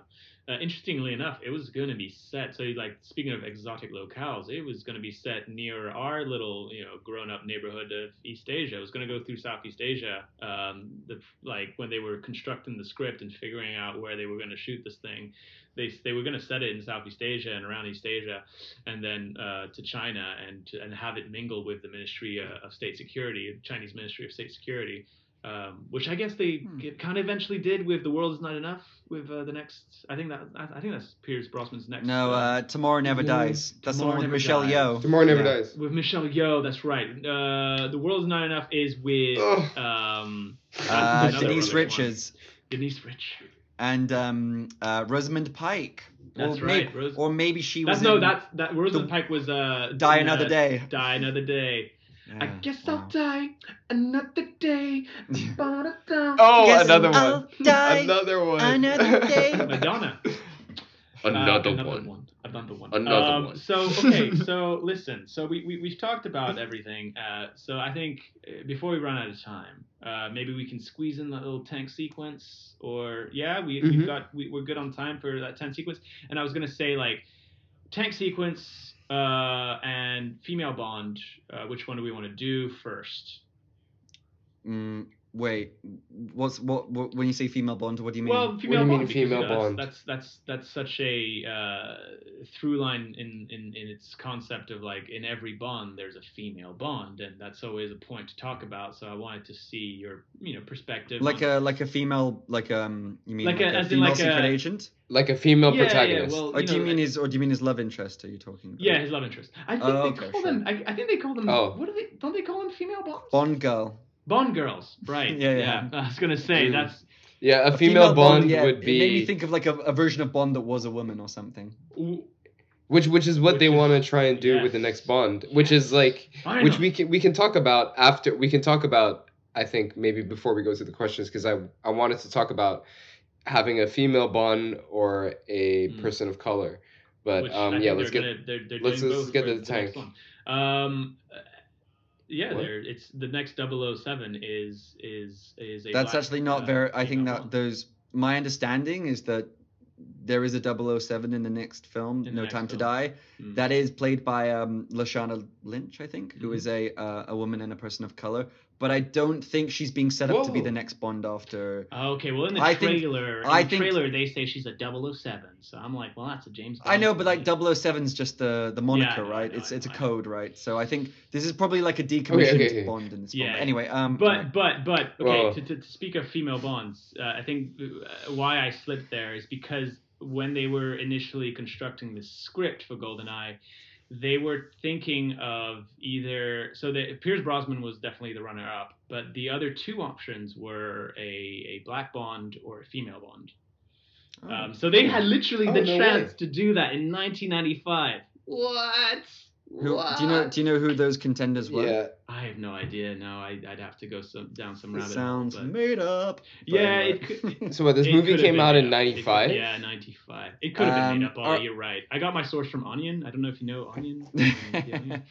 Uh, interestingly enough, it was going to be set. So, like speaking of exotic locales, it was going to be set near our little, you know, grown-up neighborhood of East Asia. It was going to go through Southeast Asia. Um, the like when they were constructing the script and figuring out where they were going to shoot this thing, they they were going to set it in Southeast Asia and around East Asia, and then uh, to China and and have it mingle with the Ministry uh, of State Security, Chinese Ministry of State Security. Um, which I guess they Hmm. kind of eventually did with "The World Is Not Enough." With uh, the next, I think that I, I think that's Pierce Brosnan's next. No, uh, Tomorrow Never Yeah. Dies. That's the one with Michelle Dies. Yeoh. Tomorrow never Yeah. dies. with Michelle Yeoh. That's right. Uh, "The World Is Not Enough" is with um, Uh, Denise Olympic one. Richards Denise Rich. and um, uh, Rosamund Pike. That's or right, Maybe, Rose- or maybe she That's was no, in that's that. Rosamund the- Pike was uh, Die Another uh, Day. Die another day. I guess wow. I'll die another day. <laughs> Oh, Guess another I'll one. <laughs> die Another one. another day. <laughs> Madonna. another Uh, one. Another one. Another um, one. So okay, so listen. So we, we we've talked about everything. Uh, so I think uh, before we run out of time, uh, maybe we can squeeze in that little tank sequence. Or yeah, we Mhm. we've got we, we're good on time for that tank sequence. And I was gonna say like tank sequence uh, and female bond. Uh, which one do we want to do first? Mm, wait, what's what, what? When you say female Bond, what do you mean? Well, female you mean bond. because, female you know, that's- bond? That's that's that's such a uh, through line in, in in its concept of like in every bond there's a female bond, and that's always a point to talk about. So I wanted to see your you know perspective. like on- a like a female like um you mean Like like, a- a, female like secret a- agent? Like a female yeah, protagonist. Yeah, well, Or you do you mean like- his or do you mean his love interest? Are you talking? About? yeah his love interest? I think Oh, they okay, call sure. them. I, I think they call them. Oh. What do they? Don't they call them female bonds? Bond girl. Bond girls, right? Yeah, yeah. I was gonna say Mm. that's yeah, a, female, bond, yeah, would It made me think of like a, a version of Bond that was a woman or something. which which is what Which they want to try and do with the next bond, which is like I which we can we can talk about after we can talk about I think maybe before we go to the questions because I I wanted to talk about having a female bond or a Mm. person of color. But Which um yeah, let's get gonna, they're, they're let's- let's get to the next tank. Um, yeah. It's the next 007 is is is a. That's actually not uh, very. I think that Bond. there's my understanding is that there is a 007 in the next film, In No next Time to. Die. Mm. That is played by um, Lashana Lynch, I think, who Mhm. is a uh, a woman and a person of color. But I don't think she's being set up to be the next Bond after. Okay, well in the I think- trailer, in I the think- trailer they say she's a 007, so I'm like, well, that's a James. I know, but like movie. 007's just the the moniker, know, right? know, it's I it's a code, right? So I think this is probably like a decommissioned okay, okay. Bond in this Yeah. film. Anyway, um, But alright. but but okay. To, to, to speak of female bonds, uh, I think uh, why I slipped there is because when they were initially constructing the script for GoldenEye, they were thinking of either so that Pierce Brosnan was definitely the runner-up, but the other two options were a a black Bond or a female Bond. Oh. Um, so they had literally Oh, the no chance way. to do that in 1995. What? Who, do you know? Do you know who those contenders were? yeah. I have no idea. No, I, I'd have to go some down some It rabbit sounds hole. but- made up. Yeah, it could. <laughs> <laughs> So what this It movie came out in made up. It could- 95? Yeah, 95. It could have been made Um, up, Ollie. are- You're right. I got my source from Onion. I don't know if you know Onion. <laughs> The Onion.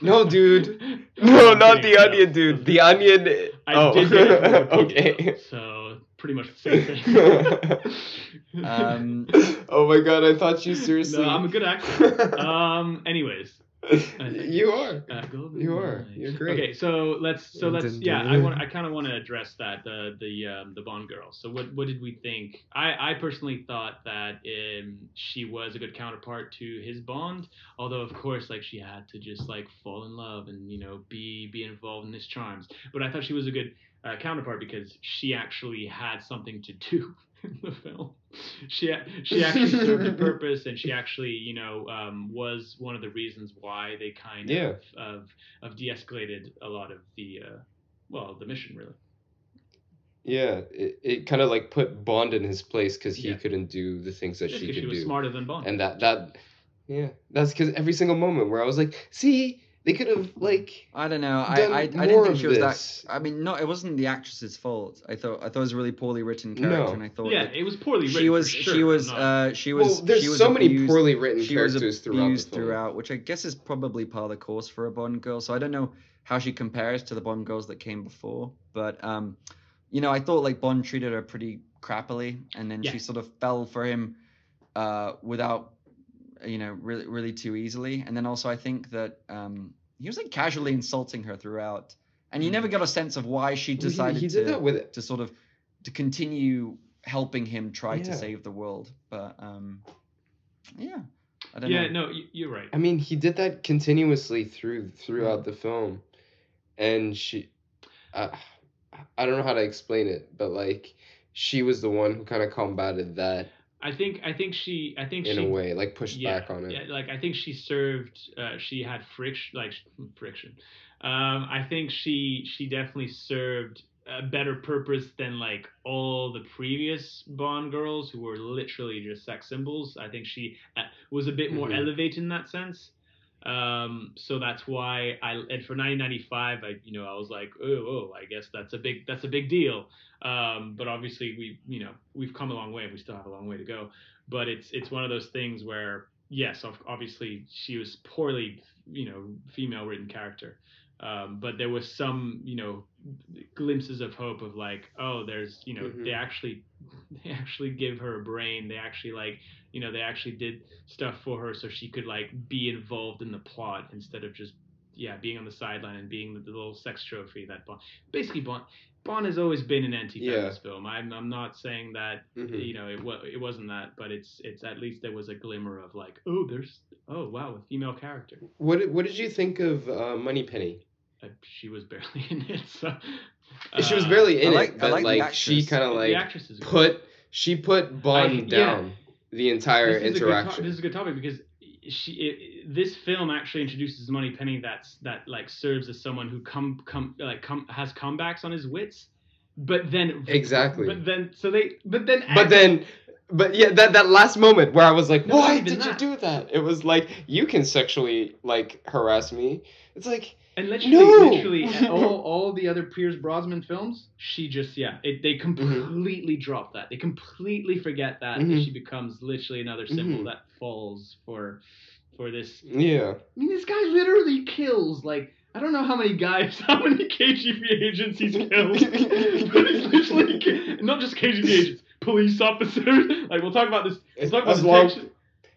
No, dude. No, not the onion, dude. The onion. I oh, did it okay. So pretty much the same thing. Um, oh my god, I thought you seriously. no, I'm a good actor. Um. Anyways, you are. uh, You are. You're great. Okay, so let's so let's yeah. I want I kind of want to address that the the um, the Bond girl. So what what did we think? I I personally thought that um she was a good counterpart to his Bond, although of course like she had to just like fall in love and you know be be involved in his charms. But I thought she was a good uh, counterpart because she actually had something to do in the film. She she actually served a <laughs> purpose, and she actually you know um, was one of the reasons why they kind Yeah. of of of de-escalated a lot of the uh, well the mission really. Yeah, it, it kind of like put Bond in his place because he Yeah. couldn't do the things that Just she could she was do. smarter than Bond. and that that yeah that's because every single moment where i was like see They could have like I don't know. I I, I didn't think she was this. that. I mean, no, it wasn't the actress's fault. I thought I thought it was a really poorly written character, No. and I thought yeah, it was poorly written. she was for sure. she was not- uh she was well, there's she was so many poorly written she was characters throughout the abused film. throughout, which I guess is probably part of the course for a Bond girl. So I don't know how she compares to the Bond girls that came before, but um, you know, I thought like Bond treated her pretty crappily, and then Yeah. she sort of fell for him uh without you know really really too easily, and then also I think that um he was like casually insulting her throughout, and you Mm. never got a sense of why she Well, he- decided he, to did that with to sort of to continue helping him try to save the world. But um, yeah, I don't Yeah, know. no, you- you're right. I mean, he did that continuously through throughout the film, and she, uh, I don't know how to explain it, but like she was the one who kind of combated that I think I think she I think in she a way, like pushed yeah, back on it. Yeah, like I think she served. Uh, she had friction, like friction. Um, I think she she definitely served a better purpose than like all the previous Bond girls who were literally just sex symbols. I think she uh, was a bit more Mhm. elevated in that sense. Um, so that's why I and for 1995, I you know I was like, oh, oh, I guess that's a big that's a big deal. Um, but obviously we you know we've come a long way. and We still have a long way to go. But it's it's one of those things where yes, obviously she was poorly you know female written character. Um, but there was some, you know, glimpses of hope of like, oh, there's, you know, Mhm. they actually, <laughs> they actually give her a brain. They actually like, you know, they actually did stuff for her so she could like be involved in the plot instead of just, yeah, being on the sideline and being the, the little sex trophy that Bond. Basically, Bond, Bond has always been an anti-feminist film. I'm, I'm not saying that Mhm. you know it, wa- it wasn't that, but it's it's at least there was a glimmer of like, oh, there's, oh wow, a female character. What did- What did you think of uh, Moneypenny? Uh, she was <laughs> barely in it, so. she was uh, barely in I like- it, I but like like, she kind of like actress is great. put she put Bond I- yeah. down the entire this is A good to- interaction. this is a good topic because she it, this film actually introduces Moneypenny that's that like serves as someone who come come like come has comebacks on his wits, but then Exactly. But then so they but then But then, but yeah, that that last moment where I was like, No, why did you do that? It was like you can sexually like harass me. It's like And literally, No! literally, <laughs> all, all the other Pierce Brosnan films, she just yeah, it, they completely drop that. They completely forget that. and Mhm. She becomes literally another symbol Mhm. that falls for for this. yeah. I mean, this guy literally kills like I don't know how many guys, <laughs> how many KGB agents he's killed, <laughs> but he's literally not just KGB agents, police officers. <laughs> Like we'll talk about this. We'll talk about As long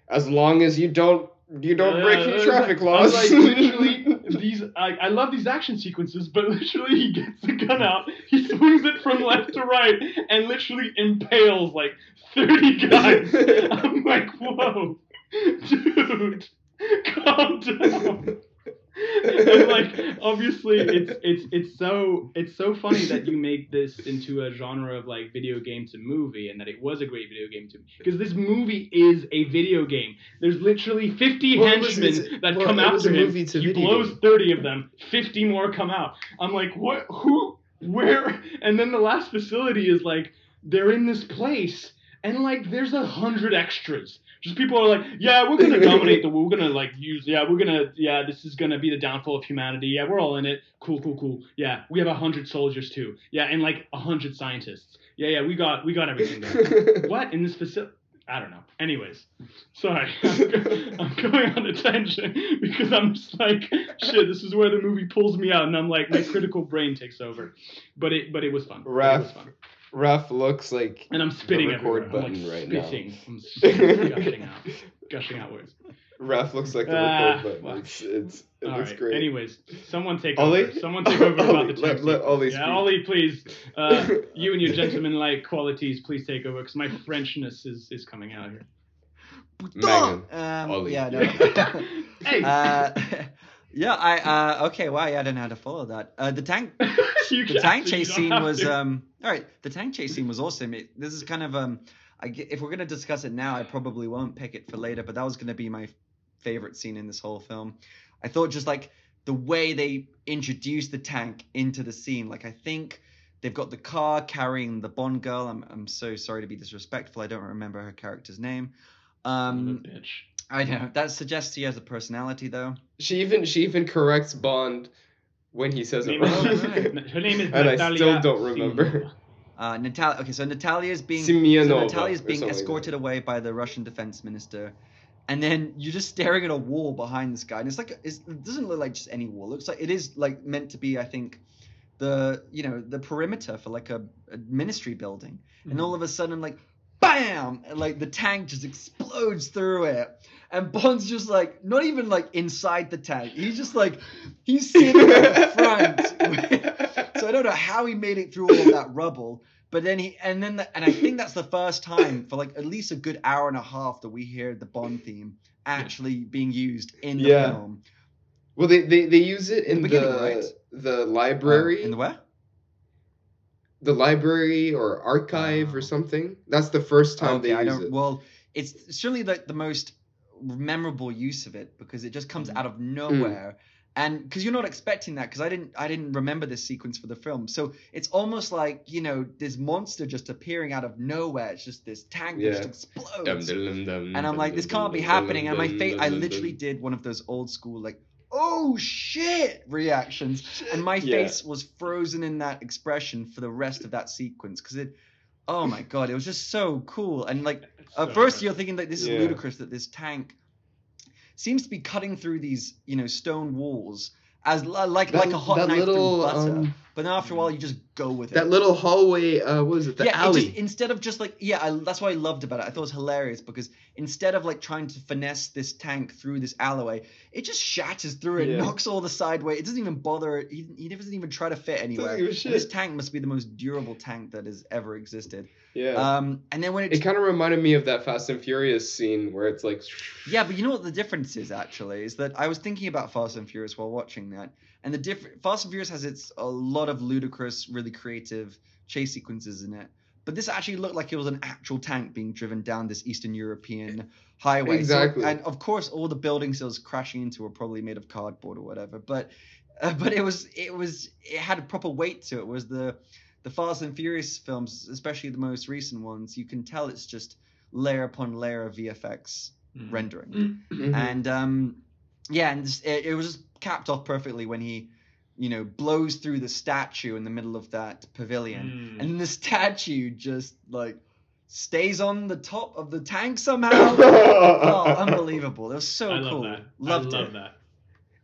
as long as you don't you don't break Yeah, any traffic laws. like, literally, these I, I love these action sequences, but literally he gets the gun out, he swings it from left to right, and literally impales like thirty guys. <laughs> I'm like, whoa, dude, calm down. And like obviously it's it's it's so it's so funny that you make this into a genre of like video game to movie and that it was a great video game to because this movie is a video game. There's literally 50 Well, henchmen that well, come after him. movie to he video blows game. 30 of them, 50 more come out. I'm like, what who where and then the last facility is like they're in this place and like there's a hundred extras. Just people are like, yeah, we're gonna dominate the. We're gonna like use. Yeah, we're gonna. Yeah, this is gonna be the downfall of humanity. Yeah, we're all in it. Cool, cool, cool. Yeah, we have a hundred soldiers too. Yeah, and like a hundred scientists. Yeah, yeah, we got we got everything. There. <laughs> what in this facility? I don't know. Anyways, sorry, <laughs> I'm, go- I'm going on a tangent because I'm just like, shit. This is where the movie pulls me out, and I'm like, my critical brain takes over. But it, but it was fun. It was fun. Raf looks like And I'm spitting record everywhere. I'm like button right now. spitting. I'm spitting, gushing out, <laughs> gushing out words. Raf looks like the Ah, record button. fuck. It's it's it looks right. great. Anyways, someone take Ollie? over. Someone take over about Ollie, the let- text. let Ollie yeah. Ollie, please. Uh, <laughs> you and your gentleman-like qualities, please take over because my Frenchness is is coming out here. Megan, Um, Ollie. yeah, no. <laughs> <laughs> Hey. uh, yeah, I uh, okay. Wow, yeah, I don't know how to follow that. Uh, the tank, the tank chase scene was to. um. All right, the tank chase scene was awesome. It, this is kind of um. I if we're gonna discuss it now, I probably won't pick it for later. But that was gonna be my favorite scene in this whole film. I thought just like the way they introduced the tank into the scene. Like I think they've got the car carrying the Bond girl. I'm I'm so sorry to be disrespectful. I don't remember her character's name. Son Um, bitch. I know that suggests he has a personality, though. She even she even corrects Bond when he says Her it wrong. right. <laughs> her name is <laughs> And I Natalia still don't remember. Uh, Natalia. Okay, so Natalia is being so Natalia is being something like escorted away by the Russian defense minister, and then you're just staring at a wall behind this guy, and it's like it's, it doesn't look like just any wall. It looks like it is like meant to be, I think, the you know the perimeter for like a, a ministry building, and hmm. all of a sudden like bam, and, like the tank just explodes through it. And Bond's just like not even like inside the tank. He's just like he's sitting at the front. <laughs> So I don't know how he made it through all of that rubble. But then he and then the, and I think that's the first time for like at least a good hour and a half that we hear the Bond theme actually being used in the Yeah. film. Well, they, they, they use it in the the right? the library, Oh, in the where? the library or archive or Oh. something. That's the first time Okay, they I use don't. it. Well, it's certainly like the most memorable use of it because it just comes Mhm. out of nowhere. And because you're not expecting that, because I didn't, I didn't remember this sequence for the film, so it's almost like you know this monster just appearing out of nowhere. It's just this tank Yeah. just explodes. Dum, dum, dum, and I'm like, this can't be happening. And my face, I literally did one of those old school like, oh shit reactions, and my Yeah. face was frozen in that expression for the rest of that sequence because it, oh my god, it was just so cool. And like <laughs> at So first you're thinking that this is Yeah. ludicrous that this tank seems to be cutting through these you know stone walls as like That- like a hot knife little, through butter. um, but then after a while you just go with it That little hallway, uh, what is it? The yeah, it alley. just, instead of just like yeah, I, that's what I loved about it. I thought it was hilarious because instead of like trying to finesse this tank through this alleyway, it just shatters through it, Yeah. knocks all the sideway. It doesn't even bother. He, he doesn't even try to fit anywhere. give a And shit. This tank must be the most durable tank that has ever existed. yeah. Um, and then when it, it kind of reminded me of that Fast and Furious scene where it's like. yeah, but you know what the difference is actually is that I was thinking about Fast and Furious while watching that, and the different Fast and Furious has its a lot of ludicrous, really creative chase sequences in it. But this actually looked like it was an actual tank being driven down this Eastern European highway. So- Exactly. and of course, all the buildings it was crashing into were probably made of cardboard or whatever. But uh, but it was it was it had a proper weight to it. Was the the Fast and Furious films, especially the most recent ones, you can tell it's just layer upon layer of VFX Mhm. rendering Mhm. and um yeah and it, it was just capped off perfectly when he you know blows through the statue in the middle of that pavilion Mm. and the statue just like stays on the top of the tank somehow <laughs> oh unbelievable it was so I love cool that. loved I love it that.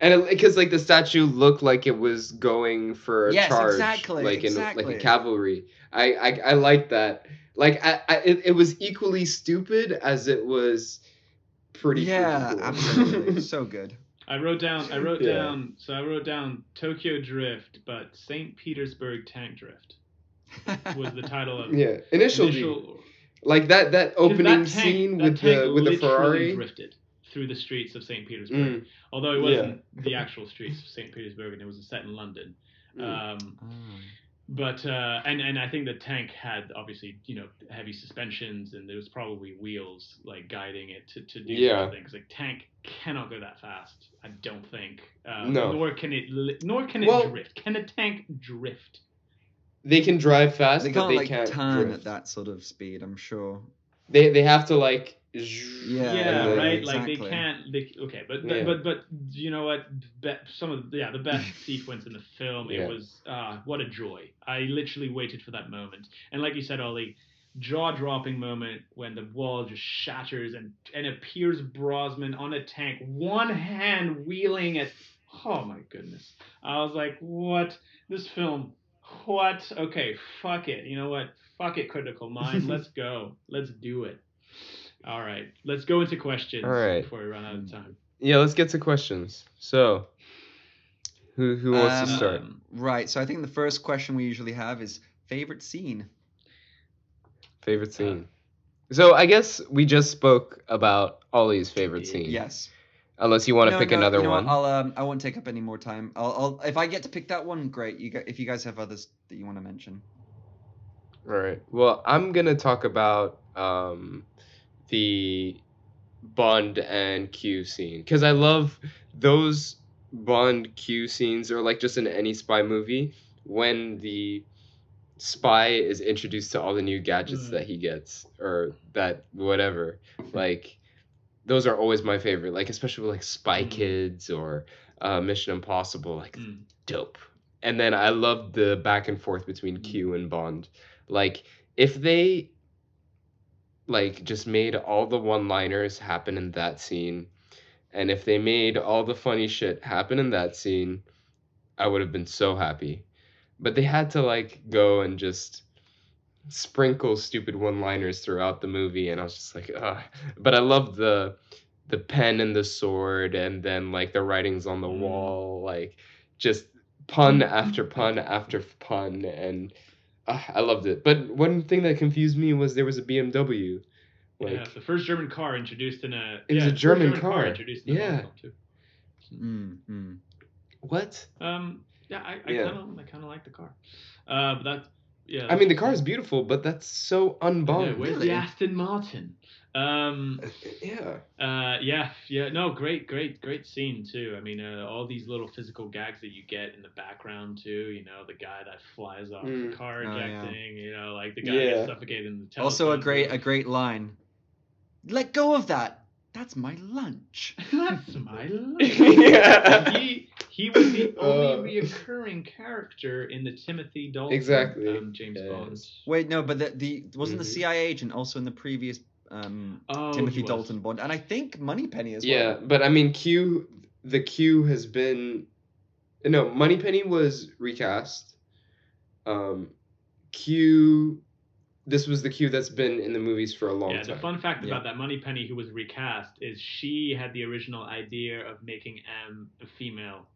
And because like the statue looked like it was going for a Yes, charge, exactly, like in like exactly. a cavalry. I I, I like that. Like I, I it, it was equally stupid as it was pretty. yeah freaking cool. absolutely <laughs> so good I wrote down. I wrote Yeah. down. So I wrote down Tokyo Drift, but Saint Petersburg Tank Drift <laughs> was the title of yeah, initial, D. initial- like that that opening that tank- scene that with the with the Ferrari. drifted through the streets of Saint Petersburg. Mm, Although it wasn't the actual streets of Saint Petersburg, and it was a set in London. mm. Um, Oh. But uh, and and I think the tank had obviously you know heavy suspensions and there was probably wheels like guiding it to, to do Yeah. certain things. Like tank cannot go that fast. I don't think. Uh, No. Nor can it. li- Nor can it Well- drift. Can a tank drift? they can drive fast, they but can't they like can't turn drift. at that sort of speed i'm sure They they have to like. Yeah, Yeah, right. Like they can't. They okay, but Yeah. but but you know what? Be, some of the, yeah the best <laughs> sequence in the film. Yeah. It was uh, what a joy. I literally waited for that moment, and like you said, Ollie, jaw dropping moment when the wall just shatters and and appears Brosnan on a tank, one hand wheeling it Oh my goodness! I was like, what? This film. What? Okay, fuck it. You know what? Fuck it, critical mind. <laughs> Let's go. Let's do it. All right, let's go into questions All right. before we run out of time. Yeah, let's get to questions. So, who who wants to Um, start? right so i think the first question we usually have is favorite scene Favorite scene. so I guess we just spoke about Ollie's favorite Yeah. scene. yes Unless you want to No, pick no, another you know one. I'll um, I won't take up any more time. I'll, I'll if I get to pick that one, great. You gu- if you guys have others that you want to mention. All right. Well, I'm gonna talk about um, the Bond and Q scene because I love those Bond Q scenes, or like just in any spy movie when the spy is introduced to all the new gadgets Mm. that he gets or that whatever like those are always my favorite. Like especially with like Spy Mhm. Kids or uh, Mission Impossible. Like Mm. dope. And then I love the back and forth between Mm. Q and Bond. Like if they like just made all the one-liners happen in that scene and if they made all the funny shit happen in that scene, I would have been so happy. But they had to like go and just sprinkle stupid one-liners throughout the movie and I was just like, ugh. But I love the the pen and the sword and then like the writings on the Mm. wall like just pun after pun after pun and uh, I loved it. But one thing that confused me was there was a BMW. Like yeah, the first German car introduced in a. It was a the first German car. introduced in Yeah. Bond film, too. Mm, mm. what? Um. Yeah, I, I Yeah. kind of I kind of like the car. Uh, but that. Yeah. I mean the car is beautiful, but that's so Yeah, where's Really? the Aston Martin? Um. yeah. Uh, yeah, yeah, no, great, great, great scene too. I mean, uh, all these little physical gags that you get in the background too. You know, the guy that flies off Mm. the car Oh, yeah. ejecting. You know, like the guy Yeah. gets suffocated in the telephone. Also a great a great line. Let go of that. That's my lunch. <laughs> That's my lunch. <laughs> Yeah. He he was the <laughs> only Uh. reoccurring character in the Timothy Dalton Exactly. um, James Yes. Bond. Wait, no, but the, the wasn't Mhm. the CIA agent also in the previous um, Oh, Timothy. Dalton Bond, and I think Moneypenny as Yeah, well. Yeah, but I mean Q the Q has been no, Moneypenny was recast. Um Q this was the Q that's been in the movies for a long Yeah, time. Yeah, the fun fact Yeah. about that Moneypenny who was recast is she had the original idea of making M a female,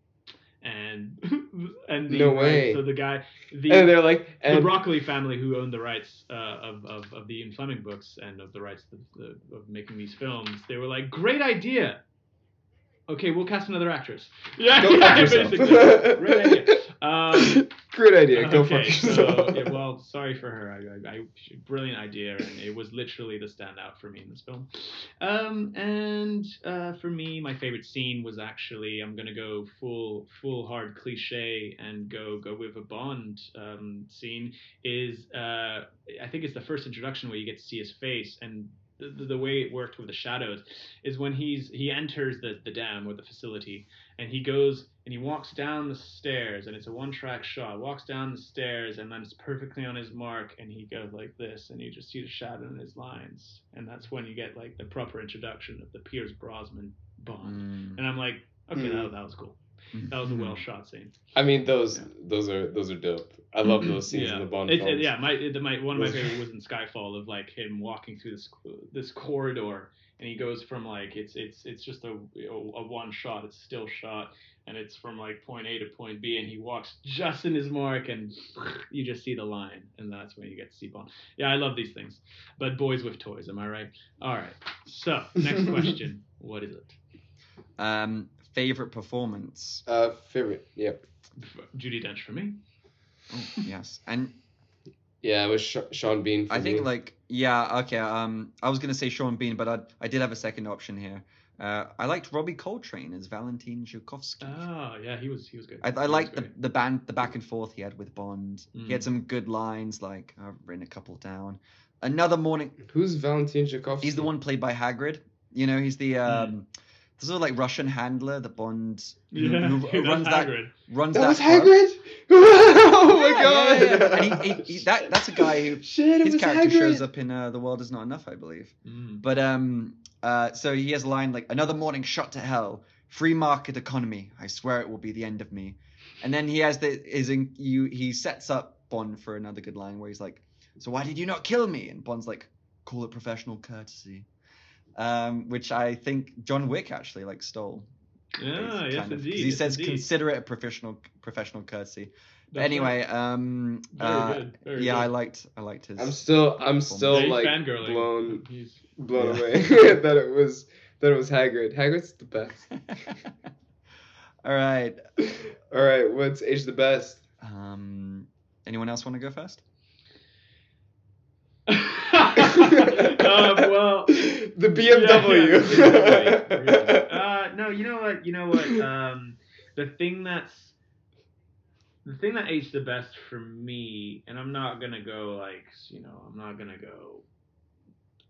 and <laughs> and the No right- way. so the guy the and they're like the Broccoli family who owned the rights uh, of, of of the Ian Fleming books and of the rights of, the, of making these films, they were like, great idea. Okay, we'll cast another actress. <laughs> Yeah, yeah, basically. Great idea. <laughs> Um, <laughs> Great idea. Go okay, fuck yourself. so yeah, well, sorry for her. I, I, I, brilliant idea, and it was literally the standout for me in this film. Um, and uh, for me, my favorite scene was actually I'm gonna go full full hard cliche and go go with a Bond um, scene. Is uh, I think it's the first introduction where you get to see his face and. The, the, the way it worked with the shadows is when he's he enters the, the dam or the facility and he goes and he walks down the stairs and it's a one track shot walks down the stairs and then it's perfectly on his mark and he goes like this and you just see the shadow in his lines and that's when you get like the proper introduction of the Pierce Brosnan Bond Mm. and I'm like okay Mm. that, that was cool Mm-hmm. that was a mm-hmm. well shot scene I mean those Yeah. those are those are dope. I love mm-hmm. those scenes yeah. in the Bond It's- films. yeah my, it, my one of my favorite was in Skyfall of like him walking through this this corridor and he goes from like it's it's it's just a a, a one shot it's still shot and it's from like point A to point B and he walks just in his mark and you just see the line and that's when you get to see Bond. Yeah, I love these things. But boys with toys, am I right? All right. So, next <laughs> question. what is it? Um, favorite performance. Uh, favorite. Yep. Judi Dench for me. Oh, yes, and Yeah, it was Sh- Sean Bean. For I think me. like yeah, okay. Um, I was gonna say Sean Bean, but I I did have a second option here. Uh, I liked Robbie Coltrane as Valentin Zhukovsky. Oh, yeah, he was he was good. I, He I liked the, great. the band the back and forth he had with Bond. He had Mm. some good lines, like I've written a couple down. Another morning, who's Valentin Tchaikovsky? he's the one played by Hagrid. You know, he's the Mm. um, the sort of like Russian handler the Bond who, Yeah, who <laughs> that's runs that Hagrid. runs That that. was pub. Hagrid. <laughs> oh my Yeah, god! yeah, yeah. And he, he, he, that that's a guy who <laughs> Shit, his character Hagrid. shows up in uh, The World Is Not Enough, I believe. Mm. But um, uh, so he has a line like "Another morning shot to hell, free market economy. I swear it will be the end of me." And then he has the is in you he sets up Bond for another good line where he's like, "So why did you not kill me?" And Bond's like, "Call it professional courtesy," um, which I think John Wick actually like stole. Yeah, It's yes, kind of- 'cause indeed. He yes, says indeed. consider it a professional professional courtesy. But anyway, right. um, Very uh, good, very yeah, good. I liked I liked his. I'm still, I'm still Yeah, like fangirling. blown, He's- blown Yeah. away <laughs> that it was that it was Hagrid. Hagrid's the best. <laughs> All right. <laughs> All right, what's age the best? Um, anyone else want to go first? Um, well, <laughs> the Yeah, yeah, BMW. <laughs> uh, no, you know what? You know what? Um, the thing that's the thing that aged the best for me, and I'm not gonna go like you know, I'm not gonna go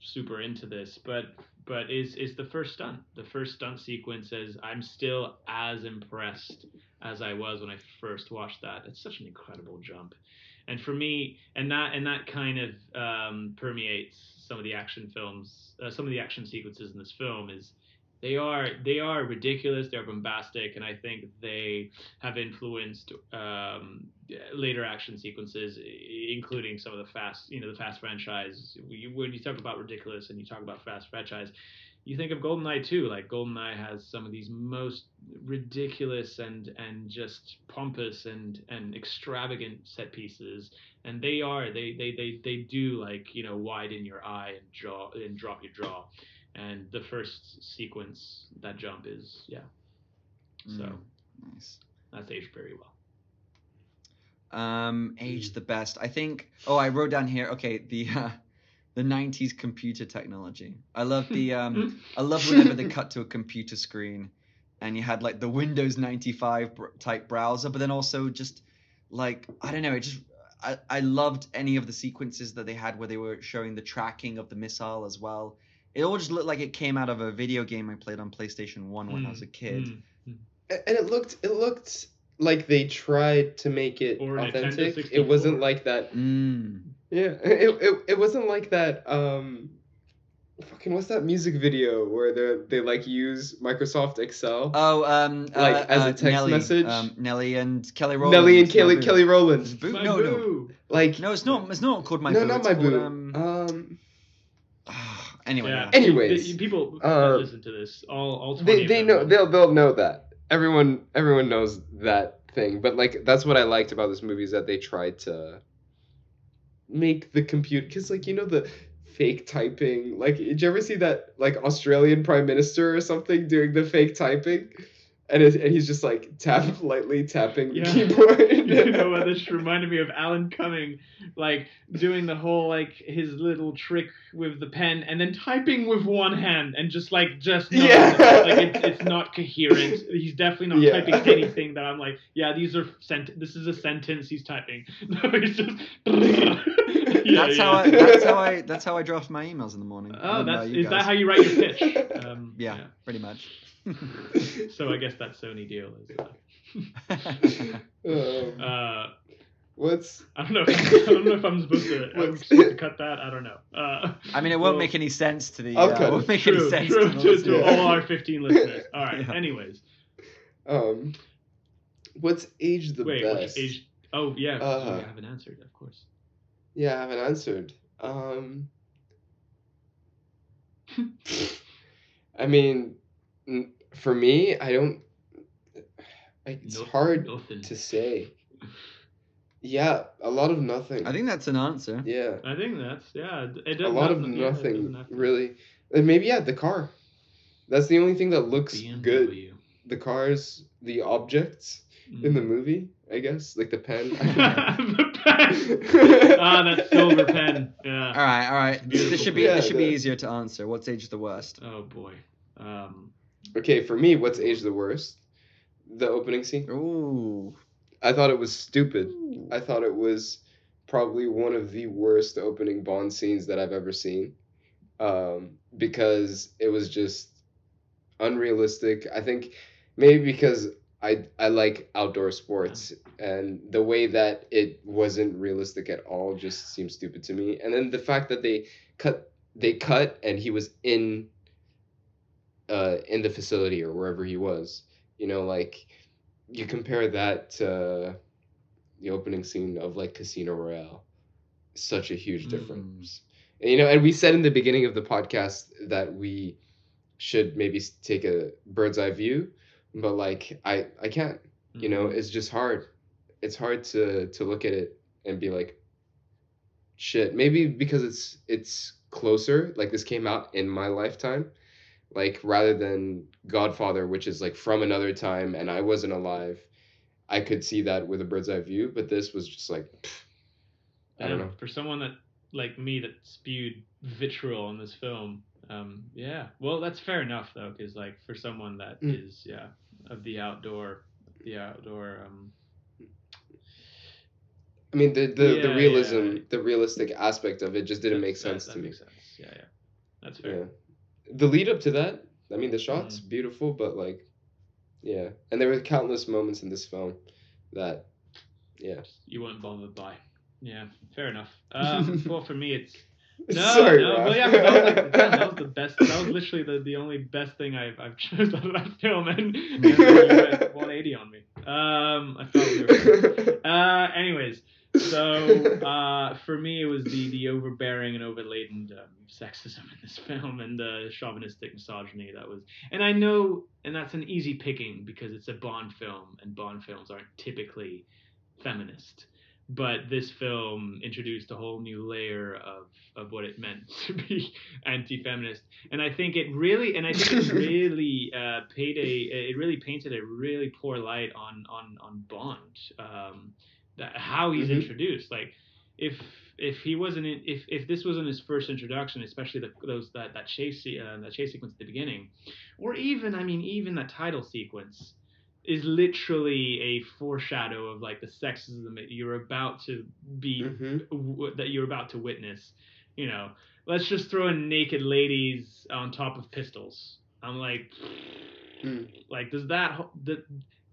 super into this, but but is is the first stunt. The first stunt sequence is I'm still as impressed as I was when I first watched that. It's such an incredible jump, and for me, and that and that kind of um, permeates some of the action films, uh, some of the action sequences in this film is they are they are ridiculous they're bombastic and i think they have influenced um, later action sequences including some of the fast you know the fast franchise. When you talk about ridiculous and you talk about fast franchise you think of goldeneye too like goldeneye has some of these most ridiculous and and just pompous and and extravagant set pieces and they are they they they, they do like you know widen your eye and jaw and drop your jaw and the first sequence that jump is yeah so Mm, nice. that's aged very well Um, age the best. I think. Oh, I wrote down here. Okay, the uh, the '90s computer technology. I love the. <laughs> Um, I love whenever they cut to a computer screen, and you had like the Windows 95 br- type browser, but then also just like I don't know. It just I I loved any of the sequences that they had where they were showing the tracking of the missile as well. It all just looked like it came out of a video game I played on PlayStation One when I was a kid. Mm, mm. And it looked it looked like they tried to make it Or authentic. It wasn't like that. Yeah, it, it, it wasn't like that. Um, fucking what's that music video where they they like use Microsoft Excel? Oh, um, Like, uh, as a uh, text Nelly, message? Um, Nelly and Kelly Rowland. Nelly and Kelly Boo. Kelly Is Rowland. Boo? My no, no, boo. Like no. It's not. It's not called my no, boo. not it's my called, boo. Um, Um, <sighs> anyway, yeah. yeah. Anyways, The- people uh, listen to this all all 20 they they know will- they'll they'll know that. Everyone everyone knows that thing. But like that's what I liked about this movie is that they tried to make the computer because like you know the fake typing like did you ever see that like australian prime minister or something doing the fake typing and, it, and he's just like tap <laughs> lightly tapping the Yeah. keyboard <laughs> you know what this <laughs> reminded me of alan cumming like doing the whole like his little trick with the pen and then typing with one hand and just like just not, Yeah. like it's, it's not coherent he's definitely not Yeah. typing anything that i'm like yeah these are sent this is a sentence he's typing no he's just <laughs> Yeah, that's yeah. how I. That's how I. That's how I draft my emails in the morning. Oh don't that's you is that how you write your pitch <laughs> um, Yeah, pretty much. <laughs> so i guess that sony deal is uh, Um, uh what's I don't know. I don't know if I'm supposed to, I'm supposed to cut that. I don't know. Uh, I mean, it won't well, make any sense to the. I'll uh, cut it won't make true, any sense true, to, to, to all our 15 listeners. All right. Yeah. Anyways, um what's age the wait. best Which age? Oh yeah. Uh, sorry, I haven't answered. Of course. Yeah, I haven't answered. Um, <laughs> I mean, for me, I don't. Like, it's No- hard Nothing. to say. <laughs> Yeah, a lot of nothing. I think that's an answer. Yeah, I think that's yeah. It a does lot of not- yeah, nothing have really. And maybe yeah, the car. That's the only thing that looks good. The cars, the objects in the Mm. movie, I guess, like the pen. <laughs> <laughs> the pen. <laughs> ah, that silver pen. Yeah. All right, all right. Beautiful. This should be. Yeah, this should be easier to answer. What's age the worst? Oh boy. Um. okay, for me, what's age the worst? The opening scene. Ooh. I thought it was stupid. I thought it was probably one of the worst opening Bond scenes that I've ever seen. Um, because it was just unrealistic. I think maybe because I I like outdoor sports and the way that it wasn't realistic at all just seems stupid to me. And then the fact that they cut they cut and he was in uh in the facility or wherever he was. You know, like you compare that to the opening scene of like Casino Royale. Such a huge Mm. difference. And, you know, and we said in the beginning of the podcast that we should maybe take a bird's eye view, but like I I can't. You know, mm. it's just hard. It's hard to to look at it and be like shit, maybe because it's it's closer, like this came out in my lifetime. Like rather than Godfather, which is like from another time and I wasn't alive, I could see that with a bird's eye view, but this was just like pff, I don't know. For someone that like me that spewed vitriol on this film, um, yeah. Well, that's fair enough though, because like for someone that is Mm. yeah of the outdoor, the outdoor. Um, I mean the the, the realism, yeah. the realistic aspect of it just didn't that- make sense that to me. sense. Yeah, yeah. That's fair. Yeah. The lead up to that, I mean, the shots Mm. beautiful, but like, yeah. And there were countless moments in this film that, yeah. You weren't bothered by. Yeah, fair enough. Um, <laughs> well, for me, it's <laughs> no, Sorry, no. Well, yeah, but that was like that was the <laughs> best. That was literally the, the only best thing I've I've <laughs> chose out of that film, and, and you went 180 on me. Um, I thought we were. Uh, anyways, so uh, for me, it was the the overbearing and overladen um, sexism in this film and the chauvinistic misogyny that was. And I know, and that's an easy picking because it's a Bond film, and Bond films aren't typically feminist. But this film introduced a whole new layer of, of what it meant <laughs> to be anti-feminist, and I think it really, and I think it <laughs> really uh, paid a, it really painted a really poor light on on on Bond, um, that, how he's Mhm. introduced. Like, if if he wasn't in, if if this wasn't his first introduction, especially the, those that that chase se- uh, that chase sequence at the beginning, or even I mean even that title sequence is literally a foreshadow of like the sexism that you're about to be Mhm. w- that you're about to witness. You know, let's just throw in naked ladies on top of pistols. I'm like, Mm. like does that ho- th-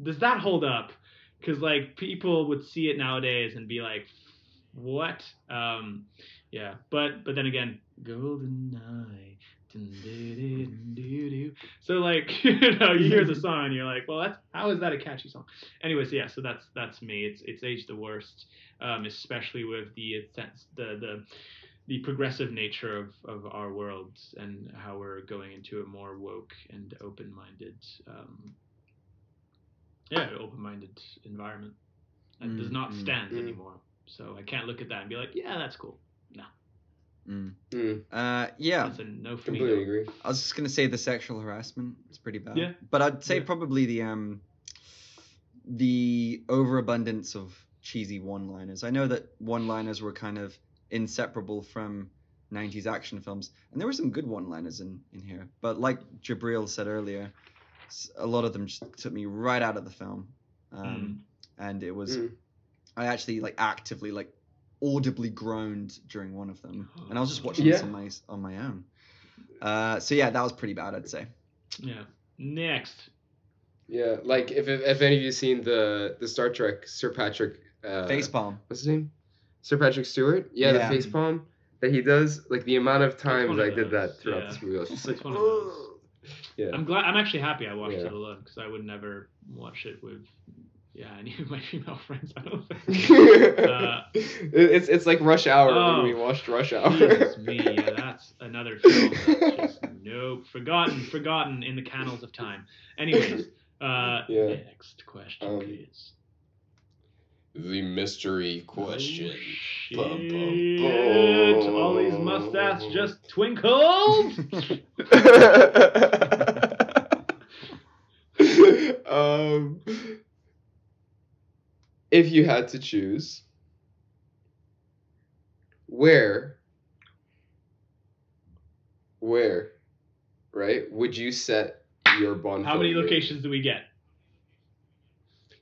does that hold up? Because like people would see it nowadays and be like, what? Um, yeah, but but then again, GoldenEye. So like <laughs> you know you hear the song and you're like well that's how is that a catchy song? Anyways yeah so that's that's me. It's it's aged the worst um, especially with the the the the progressive nature of, of our world and how we're going into a more woke and open-minded um, yeah open-minded environment that does Mm, not mm, stand mm. anymore. So I can't look at that and be like yeah that's cool Mm. Mm. Uh, yeah, that's a no for Completely no. agree. I was just gonna say the sexual harassment is pretty bad. Yeah. But I'd say Yeah. probably the um the overabundance of cheesy one-liners. I know that one-liners were kind of inseparable from 90s action films, and there were some good one-liners in in here. But like Jabriel said earlier, a lot of them just took me right out of the film. Um, and it was Mm. I actually like actively like audibly groaned during one of them, and I was just watching Yeah. this on my on my own. Uh, so yeah, that was pretty bad, I'd say. yeah next Yeah, like if, if if any of you seen the the Star Trek Sir Patrick uh, Facepalm. what's his name? Sir Patrick Stewart. Yeah, Yeah. the face palm that he does. Like the amount of times one of I did that throughout yeah. this movie. I was just like, one of yeah. I'm glad. I'm actually happy I watched Yeah. it alone because I would never watch it with, yeah, any <laughs> of my female friends. I don't think. Uh, it's it's like Rush Hour Oh, when we watched Rush Hour. Me, yeah, <laughs> that's another film. That's just nope, forgotten, forgotten in the canals of time. Anyways, uh, Yeah. next question, Um, please. the mystery Oh, shit. Bum, bum, bum. Ollie's mustache just twinkled. <laughs> um, if you had to choose, where, where, right, would you set your Bond? How many locations do we get?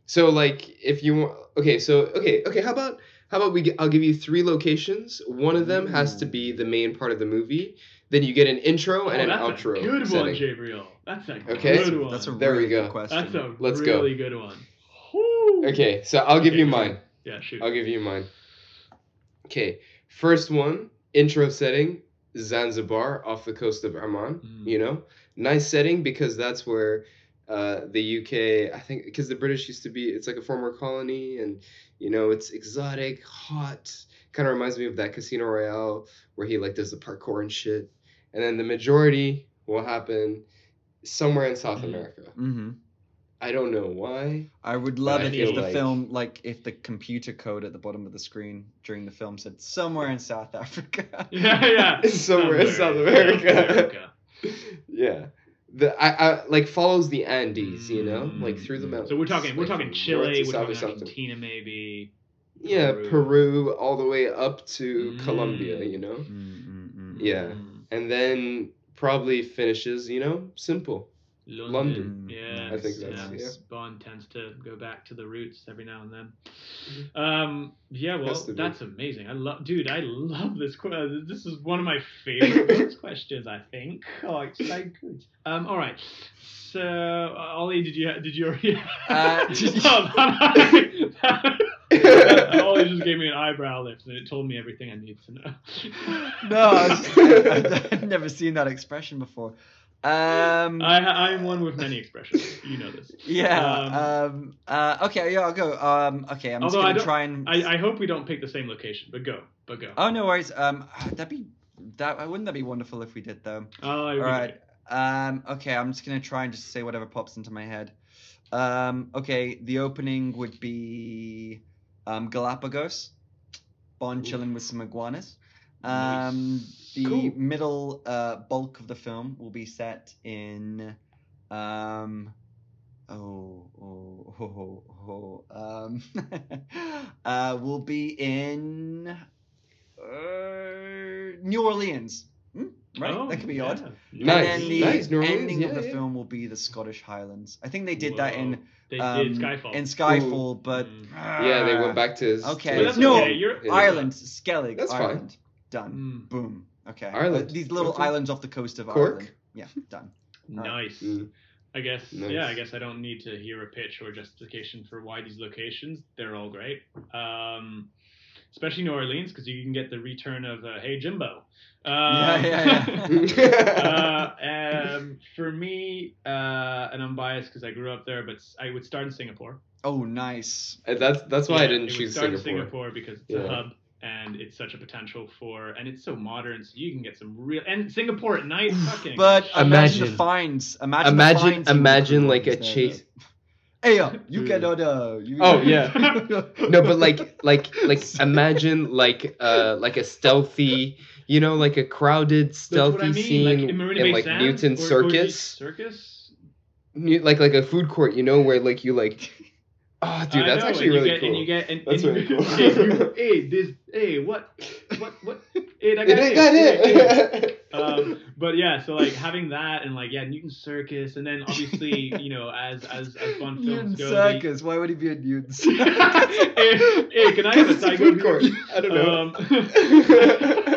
So like, if you want, okay, so okay, okay, how about how about we? Get, I'll give you three locations. One of them has to be the main part of the movie. Then you get an intro oh, and oh, an that's outro. a good one. Gabriel. That's a Okay. good one. That's a There we really go. good question. That's a Let's go. good one. Okay, so I'll give Okay, you mine. Yeah, shoot. I'll give you mine. Okay, first one, intro setting, Zanzibar off the coast of Oman. Mm. You know, nice setting because that's where uh, the UK, I think, because the British used to be, it's like a former colony, and you know, it's exotic, hot. Kind of reminds me of that Casino Royale where he like does the parkour and shit. And then the majority will happen somewhere in South Mm. America. hmm I don't know why. I would love it if the like- film, like if the computer code at the bottom of the screen during the film said somewhere in South Africa. <laughs> Yeah, yeah. <laughs> Somewhere in South America. <laughs> yeah. The I, I like follows the Andes, you know, like through the Mm. mountains. So we're talking, we're like, talking Chile, we're south or talking something. Argentina, maybe. Yeah, Peru. Peru. all the way up to Colombia, Mm. you know. Mm, mm, mm. Yeah. Mm. And then probably finishes, you know, simple. London. London. Yeah, I think that's- yeah. yeah. Bond tends to go back to the roots every now and then. Um, yeah, well, Has to be. that's amazing. I love, dude. I love this question. This is one of my favorite <laughs> questions. I think. Oh, it's so good. Um, all right. So, uh, Ollie, did you did you already? Uh, <laughs> oh, <laughs> that- Ollie just gave me an eyebrow lift, and it told me everything I need to know. No, I was just, I've never seen that expression before. Um, I am one with many expressions. You know this. <laughs> yeah. um, Um, uh, okay. Yeah, I'll go. Um, okay. I'm just gonna try and. I, I hope we don't pick the same location, but go, but go. Oh no worries. Um, that'd be that. Wouldn't that be wonderful if we did though? Oh, All right. Um, okay. I'm just gonna try and just say whatever pops into my head. Um, okay. The opening would be um, Galapagos. Bond chilling with some iguanas. Um, Nice. the Cool. middle uh, bulk of the film will be set in. Um, oh, oh, oh, <laughs> oh, oh, um, <laughs> uh, will be in uh, New Orleans. Hmm? Right? Oh, that could be yeah. odd. Nice, And then the nice, New Orleans, ending of the yeah. film will be the Scottish Highlands. I think they did that in They um, did Skyfall. in Skyfall, but Mm. Yeah, they went back to. his- Okay. to his- No, okay. You're, Ireland, Skellig, That's fine. Ireland. Done. Mm, Boom. Okay. Ireland. Uh, these little Okay. islands off the coast of Cork? Ireland. Yeah, done. nice. Mm. I guess. Nice. Yeah, I guess I don't need to hear a pitch or justification for why these locations. They're all great. Um, especially New Orleans because you can get the return of uh, Hey Jimbo. Um, Yeah, yeah, <laughs> uh, um, for me, uh, and I'm biased because I grew up there, but I would start in Singapore. Oh, nice. That's that's why I didn't it would choose start Singapore. in Singapore because it's Yeah. a hub and it's such a potential for, and it's so modern, so you can get some real. And Singapore at night, fucking. But imagine, Imagine- the fines. Imagine, Imagine- fines imagine like a chase- Hey, uh, you cannot. Uh, you Oh, yeah. <laughs> No, but like like like imagine like uh like a stealthy, you know, like a crowded stealthy I mean. scene like in in like Sands, Newton or- or Circus. Circus. Like like a food court, you know, where like you like. Oh, dude, that's actually and really get, cool. And you get, and, That's and really you, cool. hey, you, hey, this, hey, what, what, what, hey, that <laughs> It guy, ain't got hey, hey. it. <laughs> um, but yeah, so like having that and like yeah, Newton Circus, and then obviously you know as as as Bond Newton films go. Circus. Why would he be a Newton <laughs> Circus? hey, hey, can I have a It's a Tiger food court. I don't know. Um,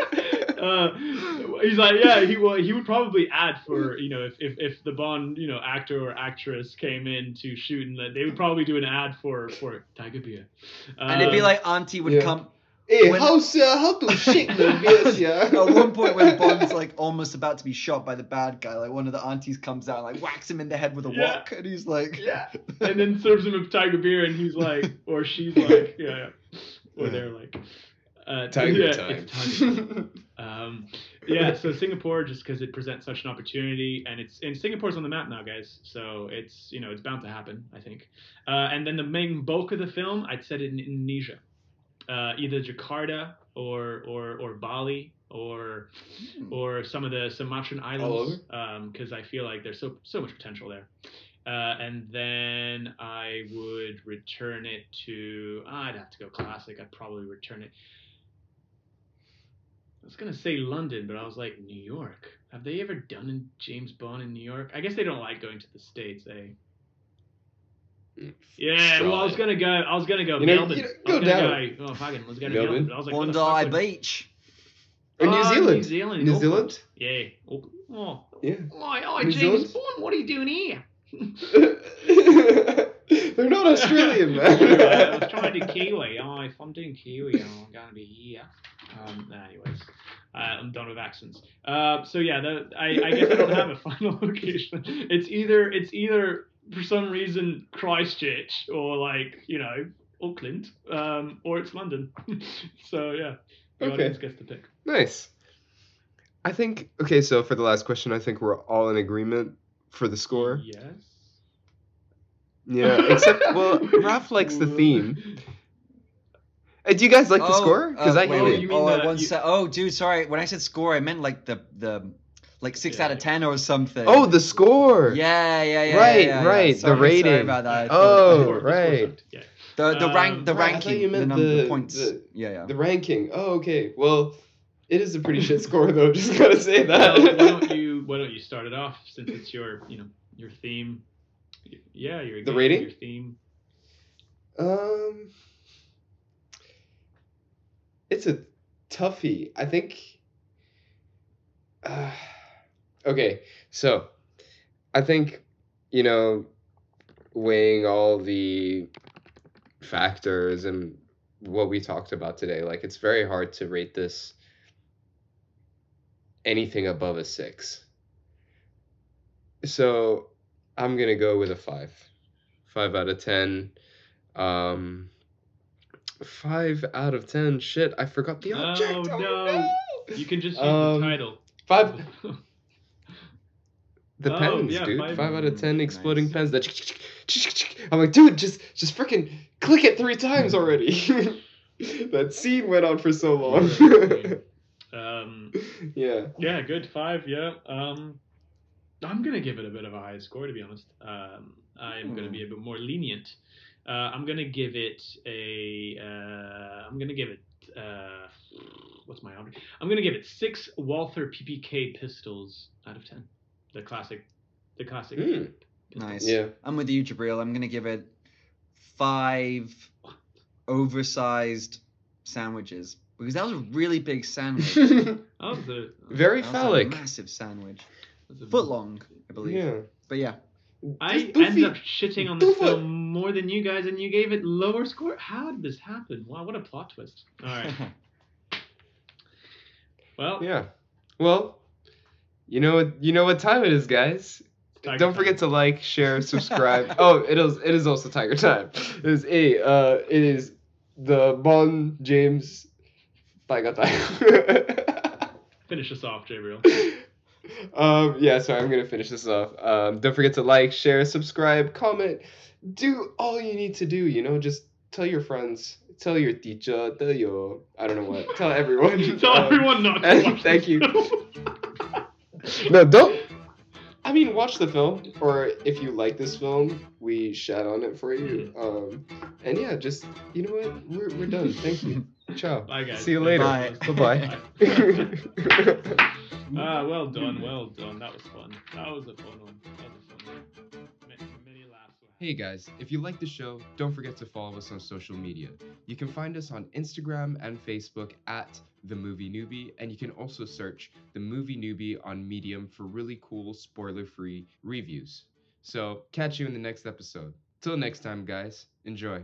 uh, he's like, yeah, he will. He would probably add for you know if, if if the Bond you know actor or actress came in to shoot, and that they would probably do an ad for for Tiger beer. and it'd be Um, like Auntie would Yeah. come. Hey, When- how's uh, how to shake the beers, yeah? At one point, when Bond's like almost about to be shot by the bad guy, like one of the aunties comes out and like whacks him in the head with a Yeah. wok, and he's like, yeah, and then serves him a Tiger beer, and he's like, or she's like, yeah, yeah. or they're like. Uh, Tiger yeah, time. <laughs> it's Tiger time. Um, yeah, so Singapore, just because it presents such an opportunity, and it's and Singapore's on the map now, guys. So it's you know it's bound to happen, I think. Uh, and then the main bulk of the film, I'd set it in Indonesia, uh, either Jakarta or or or Bali or or some of the Sumatran islands, because I feel like there's so so much potential there. Uh, and then I would return it to. I'd have to go classic. I'd probably return it. I was gonna say London, but I was like New York. Have they ever done a James Bond in New York? I guess they don't like going to the states, eh? Yeah, well, I was gonna go. I was gonna go You know, Melbourne. you know, I was go gonna down. Go, oh, fucking, I was gonna Melbourne? Melbourne. I was like, Bondi Beach. Or New Oh, Zealand. New Zealand. New Zealand? Yeah. Auckland. Oh, Yeah. oh, oh New James Zealand? Bond, what are you doing here? <laughs> <laughs> They're not Australian, <laughs> man. I was trying to do Kiwi. Oh, if I'm doing Kiwi, I'm going to be here. Um, anyways, uh, I'm done with accents. Uh, so yeah, I, I guess I don't have a final <laughs> location. It's either it's either for some reason Christchurch or like you know Auckland, um, or it's London. <laughs> so yeah, the Okay. audience gets to pick. Nice. I think okay. So for the last question, I think we're all in agreement for the score. Yes. Yeah, except well, Raph likes the theme. Uh, do you guys like the score? Because uh, I wait, hate wait, it. oh, the- you- said, oh, dude, sorry. When I said score, I meant like the the like six Yeah. out of ten or something. Oh, the score. Yeah, yeah, yeah. Right, yeah, yeah, yeah. right, the rating. Sorry about that. Oh, The score- the right. the the Um, rank the right, ranking you the number the- the points. the- yeah, yeah. The ranking. Oh, okay. Well, it is a pretty shit score though. <laughs> Just gotta say Well, that. why don't you why don't you start it off since it's your you know Your theme. Yeah, your The game, rating? Your theme. Um, it's a toughie. I think. Uh, okay, so I think you know, weighing all the factors and what we talked about today, like it's very hard to rate this anything above a six. So I'm gonna go with a five, five out of ten. Um, five out of ten. Shit, I forgot the Oh, object. Oh, no. no. You can just use Um, the title. Five. <laughs> The Oh, pens, yeah, dude. five. Five, out of ten exploding nice. pens. That <laughs> I'm like, dude, just just freaking click it three times <laughs> already. that scene went on for so long. um, yeah. yeah, good five. Yeah. Um, I'm gonna give it a bit of a high score to be honest. Um, I'm gonna be a bit more lenient. Uh, I'm gonna give it a. Uh, I'm gonna give it. Uh, what's my average? I'm gonna give it six Walther PPK pistols out of ten. The classic. The classic. Mm. Nice. Yeah. I'm with you, Jabriel. I'm gonna give it five oversized sandwiches because that was a really big sandwich. <laughs> That was a, Very That was a phallic. massive sandwich, that was a- foot long, I believe. Yeah. But yeah, I Just Doofy. ended up shitting on this Doof it. film more than you guys, and you gave it lower score. How did this happen? Wow, what a plot twist! All right. <laughs> Well, Yeah. Well, you know what you know what time it is, guys. Tiger Don't time. forget to like, share, <laughs> subscribe. oh, it is it is also Tiger Time. It is a uh it is the Bon James Tiger Time. <laughs> finish us off, Gabriel. Um yeah, so I'm gonna finish this off. Um don't forget to like, share, subscribe, comment, do all you need to do, you know, just tell your friends, tell your teacher, tell your I don't know what, tell everyone. <laughs> Tell Um, everyone not to <laughs> and thank you. No, don't. I mean, watch the film, or if you like this film, we shat on it for you. Um, and yeah, just you know what, we're we're done. Thank you. <laughs> Ciao. Bye, guys. See you later. Bye. Bye bye. Ah, well done, well done. That was fun. That was a fun one. That was a fun one. Hey guys, if you like the show, don't forget to follow us on social media. You can find us on Instagram and Facebook at The Movie Newbie, and you can also search The Movie Newbie on Medium for really cool, spoiler free reviews. So, catch you in the next episode. Till next time, guys, enjoy.